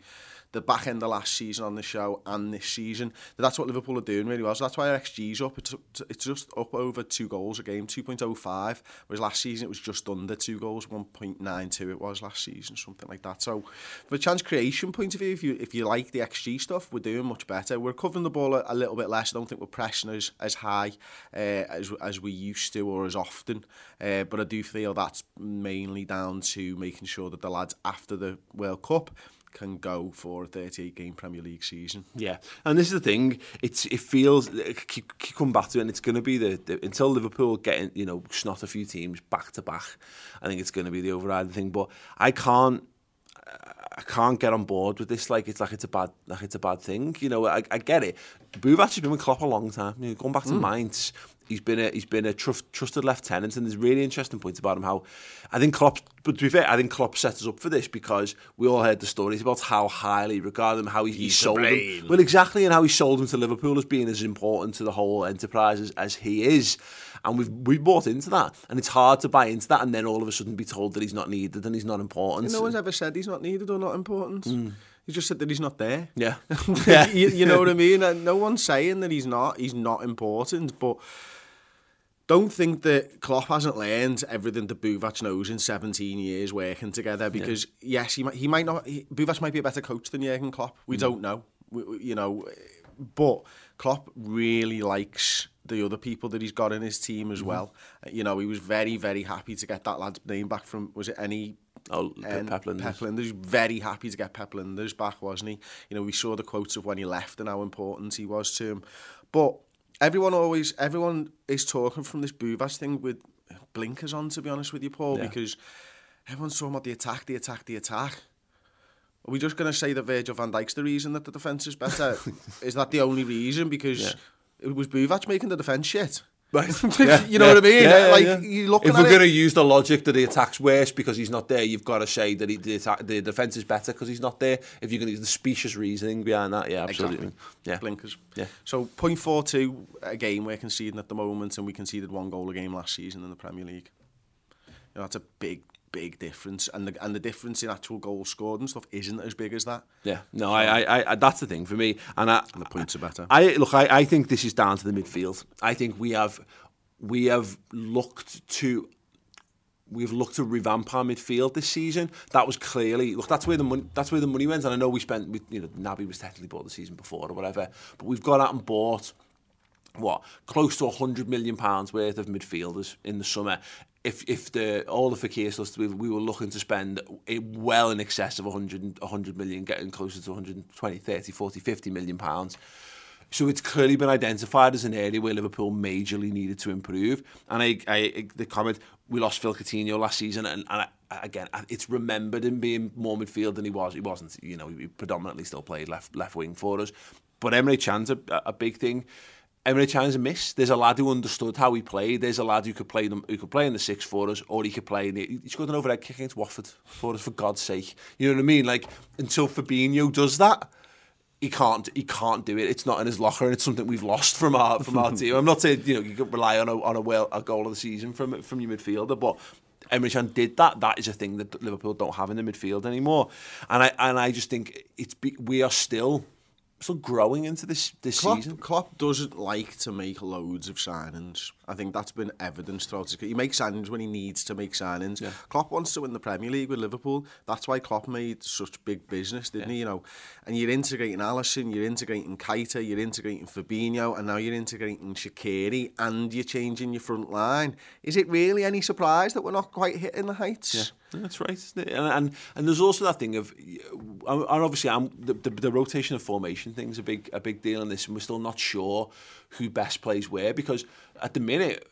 the back end of last season on the show and this season. That's what Liverpool are doing really well. So that's why our XG's up. It's, it's just up over two goals a game, 2.05. Whereas last season it was just under two goals, 1.92 it was last season, something like that. So from a chance creation point of view, if you if you like the XG stuff, we're doing much better. We're covering the ball a, a little bit less. I don't think we're pressing as, as high uh, as, as we used to or as often. Uh, but I do feel that's mainly down to making sure that the lads after the World Cup can go for a 38 game Premier League season. Yeah, and this is the thing. It's it feels keep, keep come back to it, and it's going to be the, the until Liverpool getting you know snot a few teams back to back. I think it's going to be the overriding thing. But I can't. I can't get on board with this. Like it's like it's a bad like it's a bad thing. You know, I, I get it. We've actually been with Klopp a long time. You know, going back to mm. Mainz, he's been a he's been a trust, trusted lieutenant, and there's really interesting points about him. How I think Klopp, but to be fair, I think Klopp set us up for this because we all heard the stories about how highly he regarded him, how he, he He's the sold him. Well, exactly, and how he sold him to Liverpool as being as important to the whole enterprise as, as he is. And we've we bought into that, and it's hard to buy into that, and then all of a sudden be told that he's not needed and he's not important. No one's ever said he's not needed or not important. Hmm. He just said that he's not there. yeah, (laughs) you, you know what I mean? No one's saying that he's not. He's not important, but don't think that Klopp hasn't learned everything that Buvac knows in 17 years working together. Because yes, he might he might not. He, Buvac might be a better coach than Jurgen Klopp. We mm. don't know. We, we- you know, but Klopp really likes the other people that he's got in his team as mm-hmm. well. Uh, you know, he was very very happy to get that lad's name back from was it any Oh, um, Pep Lijnders. Pep Very happy to get Pep Lijnders back, wasn't he? You know, we saw the quotes of when he left and how important he was to him. But everyone always everyone is talking from this Bubas thing with blinkers on. To be honest with you, Paul, yeah. because everyone's talking about the attack, the attack, the attack. Are we just going to say that Virgil van Dijk's the reason that the defence is better? (laughs) is that the only reason? Because yeah. it was Buvac making the defence shit. Right. (laughs) you know yeah, what I mean? Yeah, like, yeah. you're looking If we're going to use the logic that the attack's worse because he's not there, you've got to say that he, the, attack, the defence is better because he's not there. If you're going to use the specious reasoning behind that, yeah, absolutely. Exactly. Yeah. Blinkers. Yeah. So, 0.42 a game we're conceding at the moment, and we conceded one goal a game last season in the Premier League. You know, that's a big big difference, and the and the difference in actual goals scored and stuff isn't as big as that. Yeah, no, I, I, I, that's the thing for me, and I, And the points are better. I look, I, I think this is down to the midfield. I think we have, we have looked to, we've looked to revamp our midfield this season. That was clearly look. That's where the money. That's where the money went. And I know we spent, we, you know, Naby was technically bought the season before or whatever, but we've gone out and bought what close to 100 million pounds worth of midfielders in the summer if if the all the Fekir stuff we, we were looking to spend well in excess of 100 100 million getting closer to 120 30 40 50 million pounds so it's clearly been identified as an area where Liverpool majorly needed to improve. And I, I the comment we lost Phil Coutinho last season, and, and I, again, it's remembered him being more midfield than he was. He wasn't, you know, he predominantly still played left left wing for us. But Emre Can's a, a big thing. Emre Can's a miss. There's a lad who understood how he played. There's a lad who could play them, who could play in the six for us, or he could play in the. He scored an overhead kick against Watford for us, for God's sake. You know what I mean? Like until Fabinho does that he can't he can't do it. It's not in his locker, and it's something we've lost from our from our (laughs) team. I'm not saying you know you can rely on a on a, well, a goal of the season from from your midfielder, but Emre Can did that. That is a thing that Liverpool don't have in the midfield anymore, and I and I just think it's be, we are still still growing into this this Klopp, season. Klopp doesn't like to make loads of signings. I think that's been evidenced throughout his career. He makes signings when he needs to make signings. Yeah. Klopp wants to win the Premier League with Liverpool. That's why Klopp made such big business, didn't he? You know, and you're integrating Alisson, you're integrating Keita, you're integrating Fabinho, and now you're integrating Shaqiri, and you're changing your front line. Is it really any surprise that we're not quite hitting the heights? Yeah, that's right. isn't it? And, and and there's also that thing of, and obviously, I'm the, the, the rotation of formation thing's a big a big deal in this, and we're still not sure who best plays where because at the minute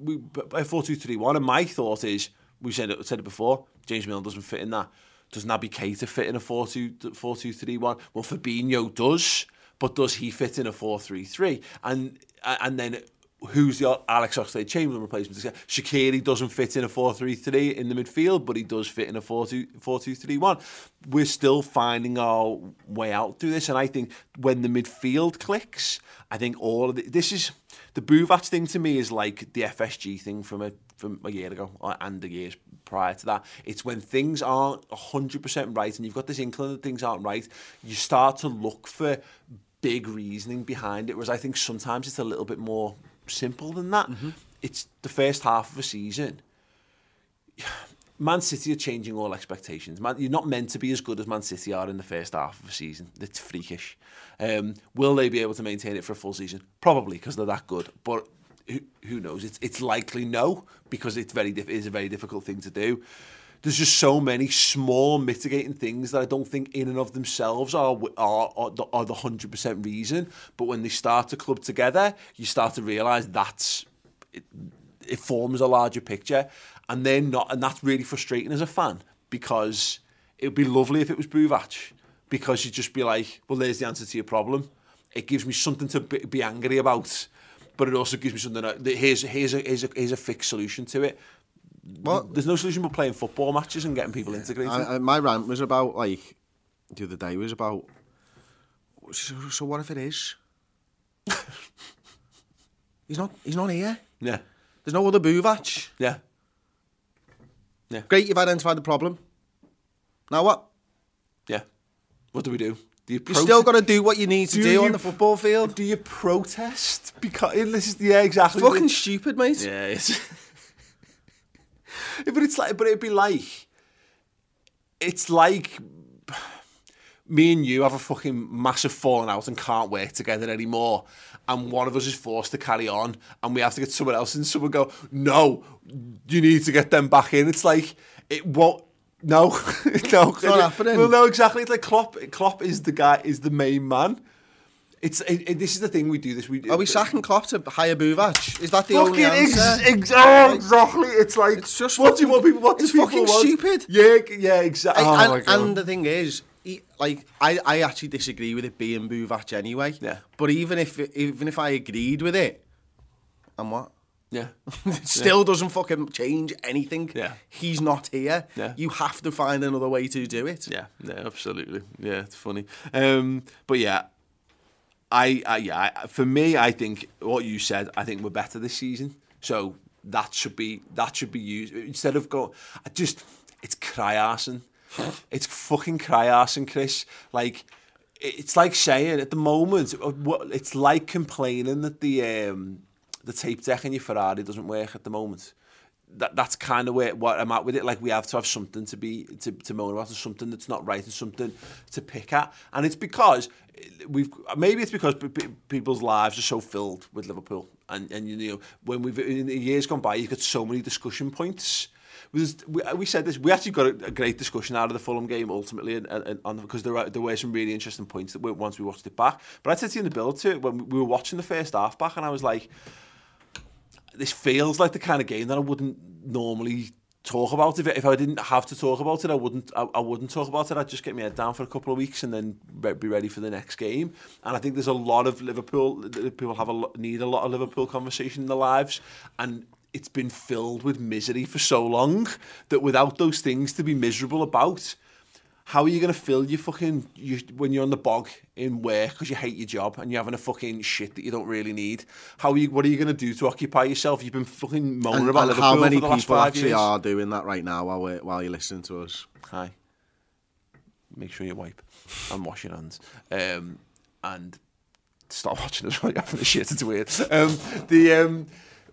we by four two three one, and my thought is we said it said it before. James Milner doesn't fit in that. Does Naby Keita fit in a 4-2, 4-2-3-1? Well, Fabinho does, but does he fit in a 4-3-3? And and then who's the Alex Oxlade-Chamberlain replacement? Shaqiri doesn't fit in a 4-3-3 in the midfield, but he does fit in a 4-2-3-1. We're still finding our way out through this, and I think when the midfield clicks, I think all of the, this is the Buvac thing to me is like the FSG thing from a from a year ago and the years prior to that. It's when things aren't 100% right and you've got this inkling that things aren't right, you start to look for big reasoning behind it, whereas I think sometimes it's a little bit more simple than that. Mm -hmm. It's the first half of a season. Man City are changing all expectations. Man, you're not meant to be as good as Man City are in the first half of a season. It's freakish. Um, will they be able to maintain it for a full season? Probably, because they're that good. But who, who knows? It's, it's likely no, because it's very it is a very difficult thing to do. There's just so many small mitigating things that I don't think in and of themselves are are are the, are the hundred percent reason. But when they start to club together, you start to realise that's it, it forms a larger picture, and they're not, and that's really frustrating as a fan because it would be lovely if it was Buvac because you'd just be like, well, there's the answer to your problem. It gives me something to be, be angry about but it also gives me something that here's here's a here's a, here's a fixed solution to it. Well, there's no solution but playing football matches and getting people integrated. I, I, my rant was about like the other day was about. So, so what if it is? (laughs) he's not. He's not here. Yeah. There's no other Buvac. Yeah. Yeah. Great, you've identified the problem. Now what? Yeah. What do we do? Do you you still got to do what you need to do, do you, on the football field. Do you protest? Because this is yeah, exactly. It's fucking stupid, mate. Yeah, it's. (laughs) but it's like, but it'd be like, it's like me and you have a fucking massive falling out and can't work together anymore. And one of us is forced to carry on and we have to get someone else and someone go, no, you need to get them back in. It's like, it won't, no, (laughs) no. It's not happening. Well, no, exactly. It's like Klopp, Klopp is the guy, is the main man. It's it, it, this is the thing we do. This we are we sacking Klopp to hire Buvac? Is that the only answer? Ex- ex- oh, exactly. It's like it's just what do you want people? What it's do people fucking want? stupid. Yeah, yeah, exactly. Oh, and, and the thing is, he, like I, I actually disagree with it being Buvac anyway. Yeah. But even if even if I agreed with it, and what? Yeah. (laughs) it still yeah. doesn't fucking change anything. Yeah. He's not here. Yeah. You have to find another way to do it. Yeah, yeah, absolutely. Yeah, it's funny. Um, but yeah, I, I yeah, I, for me, I think what you said, I think we're better this season. So that should be that should be used instead of go. I just it's cry arson. (laughs) it's fucking cry arson, Chris. Like it's like saying at the moment, it's like complaining that the um, the tape deck in your Ferrari doesn't work at the moment. That that's kind of where what I'm at with it. Like we have to have something to be to, to moan about, or something that's not right, and something to pick at. And it's because we've maybe it's because people's lives are so filled with Liverpool, and and you know when we've in years gone by, you've got so many discussion points. We, we said this. We actually got a, a great discussion out of the Fulham game ultimately, and, and, and because there were, there were some really interesting points that we, once we watched it back. But I said to you in the build to it when we were watching the first half back, and I was like, "This feels like the kind of game that I wouldn't normally talk about it. If I didn't have to talk about it, I wouldn't. I, I wouldn't talk about it. I'd just get my head down for a couple of weeks and then re be ready for the next game. And I think there's a lot of Liverpool. People have a need a lot of Liverpool conversation in their lives, and it's been filled with misery for so long that without those things to be miserable about. How are you going to fill your fucking you, when you're on the bog in work because you hate your job and you're having a fucking shit that you don't really need? How are you? What are you going to do to occupy yourself? You've been fucking moaning and, about and Liverpool how many for the last people five actually years. are doing that right now while we're, while you're listening to us? Hi. Make sure you wipe and wash your hands. Um, and stop watching us while you're having a shit. It's weird. Um, the um,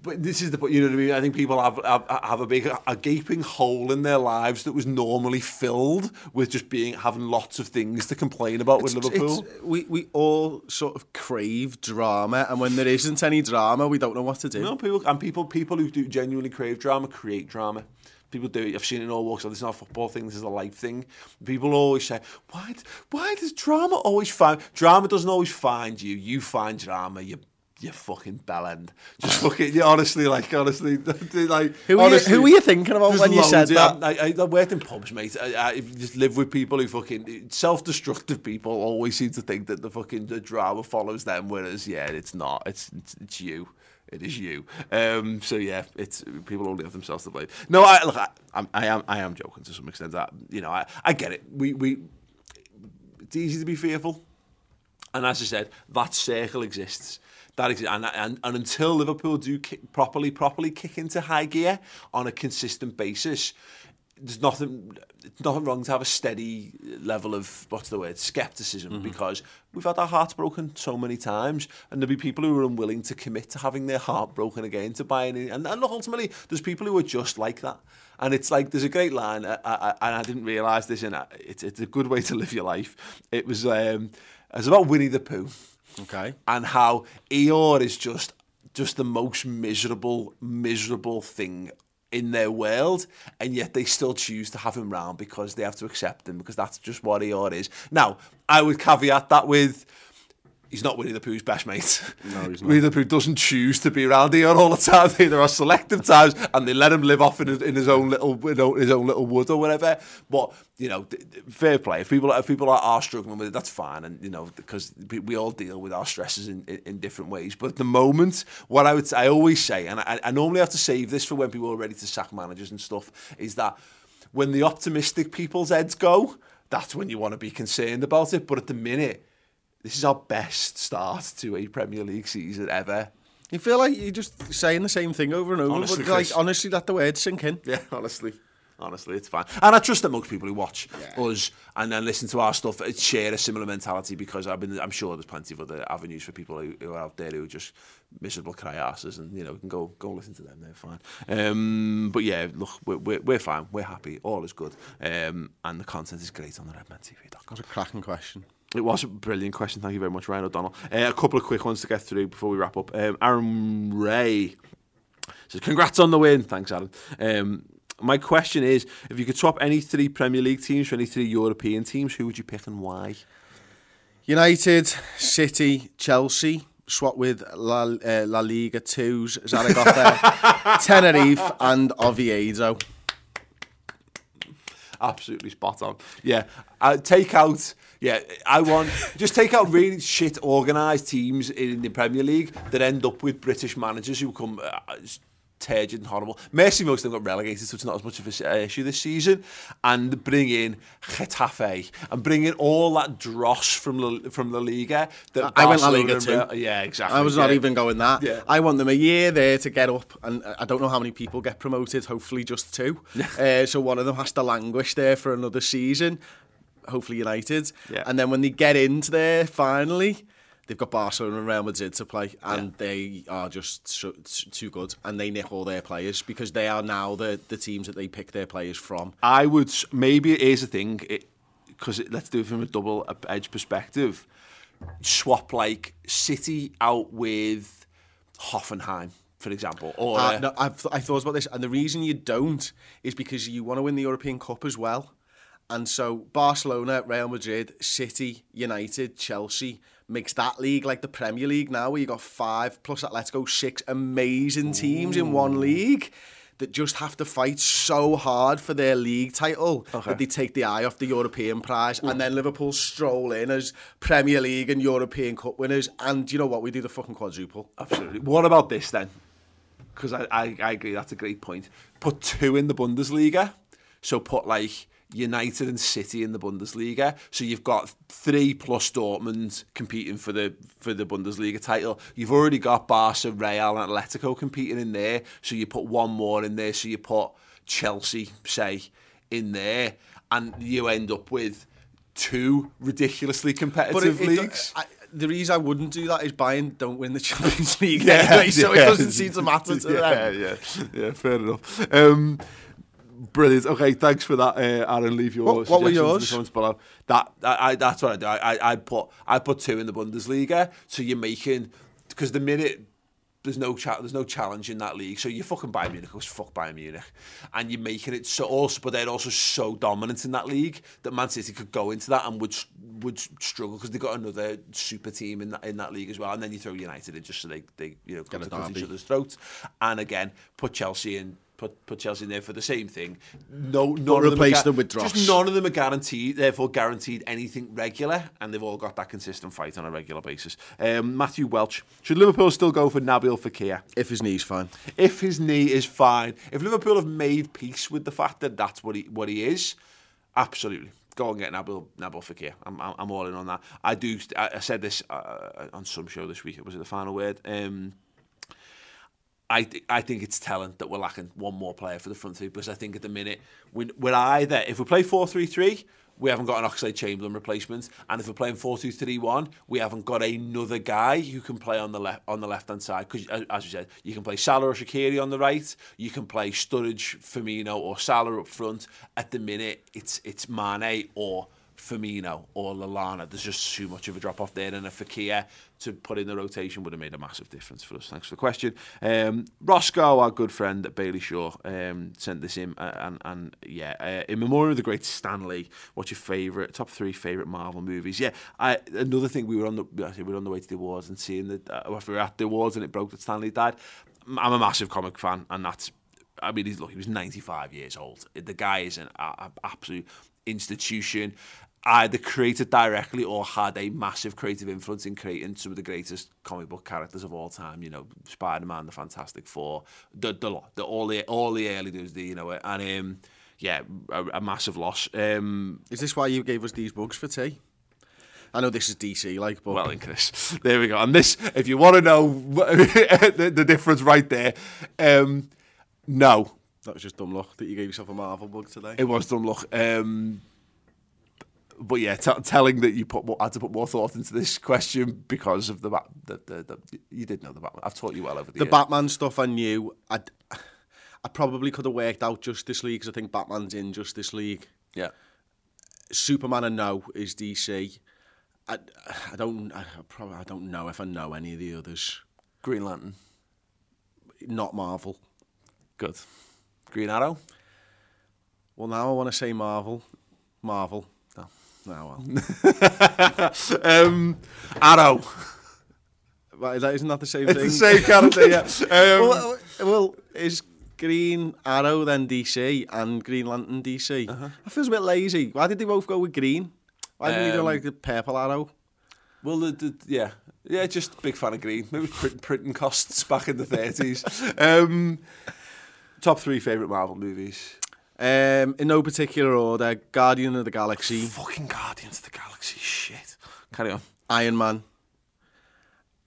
but this is the point, you know what I mean. I think people have have, have a big a gaping hole in their lives that was normally filled with just being having lots of things to complain about with Liverpool. It's, we we all sort of crave drama, and when there isn't any drama, we don't know what to do. No, people and people people who do genuinely crave drama create drama. People do it. I've seen it in all walks. This is not a football thing. This is a life thing. People always say, "Why? Why does drama always find drama? Doesn't always find you. You find drama. You you fucking bellend. Just fucking, yeah, honestly, like, honestly, (laughs) like, who, honestly, who were you thinking about when you said that? I, I, I worked in pubs, mate. I, I just live with people who fucking, self-destructive people always seem to think that the fucking the drama follows them, whereas, yeah, it's not. It's, it's, it's you. It is you. Um, so yeah, it's people only have themselves to blame. No, I look, I, I'm, I am, I am joking to some extent. That you know, I, I get it. We, we, it's easy to be fearful, and as I said, that circle exists that exists. And, and, and until Liverpool do kick, properly, properly kick into high gear on a consistent basis, there's nothing nothing wrong to have a steady level of what's the word skepticism mm-hmm. because we've had our hearts broken so many times and there'll be people who are unwilling to commit to having their heart broken again to buying in and, and look ultimately there's people who are just like that and it's like there's a great line I, I, and I didn't realise this and it's, it's a good way to live your life it was um, it was about Winnie the Pooh Okay. And how Eeyore is just just the most miserable, miserable thing in their world, and yet they still choose to have him round because they have to accept him because that's just what Eeyore is. Now, I would caveat that with he's not Winnie the Pooh's best mate. No, he's not. Winnie the Pooh doesn't choose to be around here all the time. (laughs) There are selective times, and they let him live off in his, in his own little his own little wood or whatever. But you know, fair play. If people if people are, are struggling with it, that's fine, and you know, because we all deal with our stresses in, in, in different ways. But at the moment, what I would I always say, and I, I normally have to save this for when people are ready to sack managers and stuff, is that when the optimistic people's heads go, that's when you want to be concerned about it. But at the minute this is our best start to a Premier League season ever. You feel like you're just saying the same thing over and over, honestly, but like, honestly, that the word sink in. Yeah, honestly. Honestly, it's fine. And I trust that most people who watch yeah. us and then listen to our stuff uh, share a similar mentality because I've been, I'm sure there's plenty of other avenues for people who, who are out there who just miserable cry asses and, you know, we can go go listen to them, they're fine. Um, but yeah, look, we're, we're, we're fine, we're happy, all is good. Um, and the content is great on the redmantv.com. That's a cracking question. It was a brilliant question. Thank you very much, Ryan O'Donnell. Uh, a couple of quick ones to get through before we wrap up. Um, Aaron Ray says, "Congrats on the win." Thanks, Aaron. Um, my question is, if you could swap any three Premier League teams for any three European teams, who would you pick and why? United, City, Chelsea. Swap with La, uh, La Liga 2's Zaragoza, (laughs) Tenerife, and Oviedo. Absolutely spot on. Yeah, uh, take out yeah, I want just take out really shit organised teams in the Premier League that end up with British managers who come uh, turgid and horrible. Mercy most of them got relegated, so it's not as much of an uh, issue this season. And bring in Getafe and bring in all that dross from La, from La Liga. That I went La Liga too. Yeah, exactly. I was yeah. not even going that. Yeah. I want them a year there to get up, and I don't know how many people get promoted. Hopefully, just two. uh, so one of them has to languish there for another season hopefully United. Yeah. And then when they get into there finally, they've got Barcelona and Real Madrid to play, and yeah. they are just too good, and they nick all their players because they are now the the teams that they pick their players from. I would maybe it is a thing because let's do it from a double edge perspective. Swap like City out with Hoffenheim for example. Or uh, no, I've, I thought about this, and the reason you don't is because you want to win the European Cup as well. And so Barcelona, Real Madrid, City, United, Chelsea makes that league like the Premier League now, where you got five plus Atletico, six amazing teams Ooh. in one league that just have to fight so hard for their league title okay. that they take the eye off the European prize. And then Liverpool stroll in as Premier League and European Cup winners. And you know what? We do the fucking quadruple. Absolutely. What about this then? Because I, I, I agree, that's a great point. Put two in the Bundesliga. So put like United and City in the Bundesliga. So you've got three plus Dortmund competing for the for the Bundesliga title. You've already got Barca, Real, and Atletico competing in there. So you put one more in there. So you put Chelsea, say, in there, and you end up with two ridiculously competitive it, leagues. I, the reason I wouldn't do that is Bayern don't win the Champions (laughs) League Yeah, anyway, so yeah. it doesn't seem to matter to (laughs) yeah, them. yeah, yeah, fair enough. Um, brilliant. Okay, thanks for that, uh, Aaron. Leave your What- what were suggestions in the yours? comments below. That I, I, that's what I do. I, I, put I put two in the Bundesliga, so you're making because the minute there's no cha- there's no challenge in that league, so you fucking Bayern Munich, because fuck Bayern Munich, and you're making it so also, but they're also so dominant in that league that Man City could go into that and would would struggle because they got another super team in that in that league as well, and then you throw United in just so they they you know come a to cut each other's throats, and again put Chelsea in. Put, put Chelsea in there for the same thing. No, none of replace are them with Dross. Just none of them are guaranteed, therefore guaranteed anything regular, and they've all got that consistent fight on a regular basis. Um, Matthew Welch, should Liverpool still go for Nabil Fekir? If his knee's fine. if his knee is fine, if Liverpool have made peace with the fact that that's what he what he is, absolutely. Go and get Nabil Nabil Fekir. I'm, I'm I'm all in on that. I do. I, I said this uh, on some show this week. Was it the final word. Um, I th- I think it's talent that we're lacking one more player for the front three because I think at the minute we- we're either if we play four three three we haven't got an Oxlade Chamberlain replacement and if we're playing four two three one we haven't got another guy who can play on the left on the left hand side because uh, as you said you can play Salah or Shaqiri on the right you can play Sturridge Firmino or Salah up front. At the minute it's it's Mane or Firmino or Lallana. There's just too much of a drop off there, and a Fekir to put in the rotation would have made a massive difference for us. Thanks for the question. Um, Roscoe, our good friend at Bailey Shaw, um, sent this in, uh, and, and yeah, uh, in memoriam of the great Stan Lee. What's your favourite top three favourite Marvel movies? Yeah, I, another thing we were on the we were on the way to the awards and seeing that uh, we were at the awards and it broke that Stan Lee died. I'm a massive comic fan, and that's I mean, he's look, he was 95 years old. The guy is an a, a absolute institution. Either created directly or had a massive creative influence in creating some of the greatest comic book characters of all time. You know, Spider Man, the Fantastic Four, the the lot, the all the all the early days, the, you know, and um, yeah, a, a massive loss. Um, Is this why you gave us these bugs for tea? I know this is DC, like, but well, in Chris, (laughs) there we go. And this, if you want to know (laughs) the, the difference right there, um, no, that was just dumb luck that you gave yourself a Marvel bug today. It was dumb luck. Um, but yeah, t- telling that you put more, had to put more thought into this question because of the, Bat- the, the, the you did know the Batman. I've taught you well over the, the years. Batman stuff I knew. I, I probably could have worked out Justice League because I think Batman's in Justice League. Yeah, Superman I know is DC. I, I don't. I probably I don't know if I know any of the others. Green Lantern, Not Marvel. good. Green Arrow, Well, now I want to say Marvel. Marvel. No, well. (laughs) um, Arrow. Well, that, isn't that the same it's thing? It's the same character, yeah. (laughs) Um, well, uh, well, is Green Arrow then DC and Green Lantern DC? Uh -huh. That feels a bit lazy. Why did they both go with green? Why didn't um, you do like the purple arrow? Well, the, the, yeah. Yeah, just big fan of green. Maybe print, printing costs back in the 30s. um, (laughs) top three favourite Marvel movies? Um, in no particular order, Guardian of the Galaxy, Fucking Guardians of the Galaxy. Shit. Carry on. Iron Man,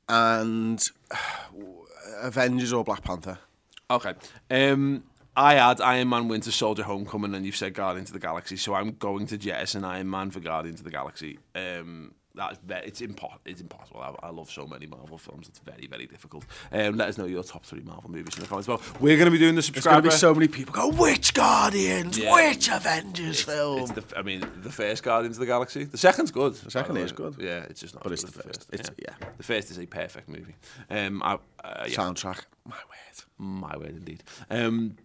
and (sighs) Avengers or Black Panther. Okay. Um, I had Iron Man Winter Soldier Homecoming and you've said Guardians of the Galaxy, so I'm going to jettison Iron Man for Guardians of the Galaxy. Um, that's ve- it's, impo- it's impossible. I, I love so many Marvel films. It's very, very difficult. Um, let us know your top three Marvel movies in the comments. Well, we're going to be doing the There's going to be so many people go, which Guardians? Yeah. Which Avengers film? It's the, I mean, the first Guardians of the Galaxy. The second's good. The second is good. Yeah, it's just not. But it's good the as first. It's- yeah. The first is a perfect movie. Um, I, uh, yeah. Soundtrack. My word. My word, indeed. Um,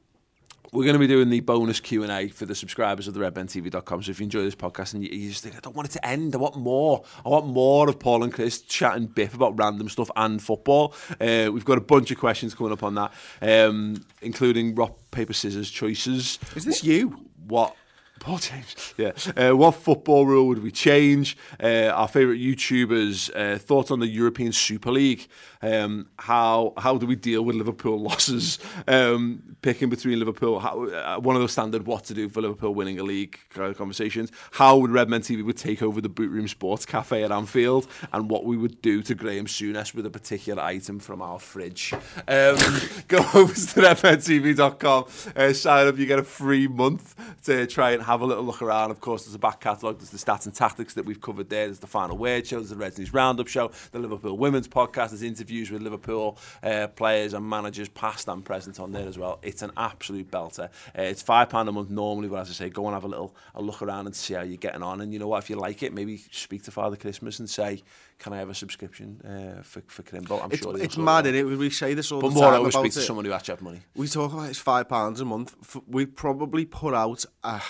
we're going to be doing the bonus Q&A for the subscribers of the redmentv.com. So if you enjoy this podcast and you, you just think, I don't want it to end, I want more. I want more of Paul and Chris chatting biff about random stuff and football. Uh, we've got a bunch of questions coming up on that, um, including rock, paper, scissors choices. Is this you? What? Paul James. Yeah. Uh, what football rule would we change? Uh, our favourite YouTubers' uh, thoughts on the European Super League. Um, how how do we deal with Liverpool (laughs) losses? Um, picking between Liverpool, how, uh, one of those standard what to do for Liverpool winning a league conversations. How would Redmen TV would take over the Boot Room Sports Cafe at Anfield, and what we would do to Graham Souness with a particular item from our fridge. Um, (laughs) go over to redmentv.com, uh, sign up, you get a free month to try and have have a little look around. Of course, there's a back catalogue, there's the stats and tactics that we've covered there, there's the final word show, there's the Reds News Roundup show, the Liverpool Women's podcast, there's interviews with Liverpool uh, players and managers, past and present on there as well. It's an absolute belter. Uh, it's £5 a month normally, but as I say, go and have a little a look around and see how you're getting on. And you know what, if you like it, maybe speak to Father Christmas and say, can I have a subscription uh, for, for Crimble? I'm It's, sure it's mad, is it? We say this all. But the more, I time always speak to it. someone who actually have money. We talk about it's five pounds a month. We probably put out a,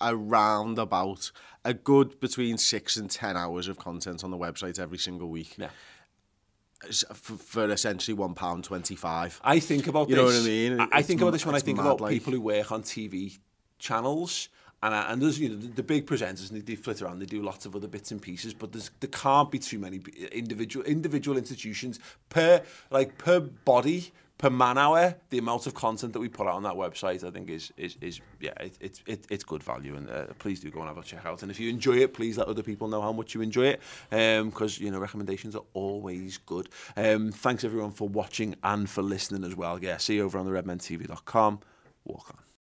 around about a good between six and ten hours of content on the website every single week. Yeah. Uh, for, for essentially one pound twenty-five. I think about You this. know what I mean? I, I think about this when I think mad, about like- people who work on TV channels. And, I, and there's you know the, the big presenters and they, they flit around they do lots of other bits and pieces but there's there can't be too many individual individual institutions per like per body per man hour the amount of content that we put out on that website I think is is, is yeah it, it's it, it's good value and uh, please do go and have a check out. And if you enjoy it please let other people know how much you enjoy it because you know recommendations are always good. Um, thanks everyone for watching and for listening as well. Yeah see you over on the redmentv.com walk on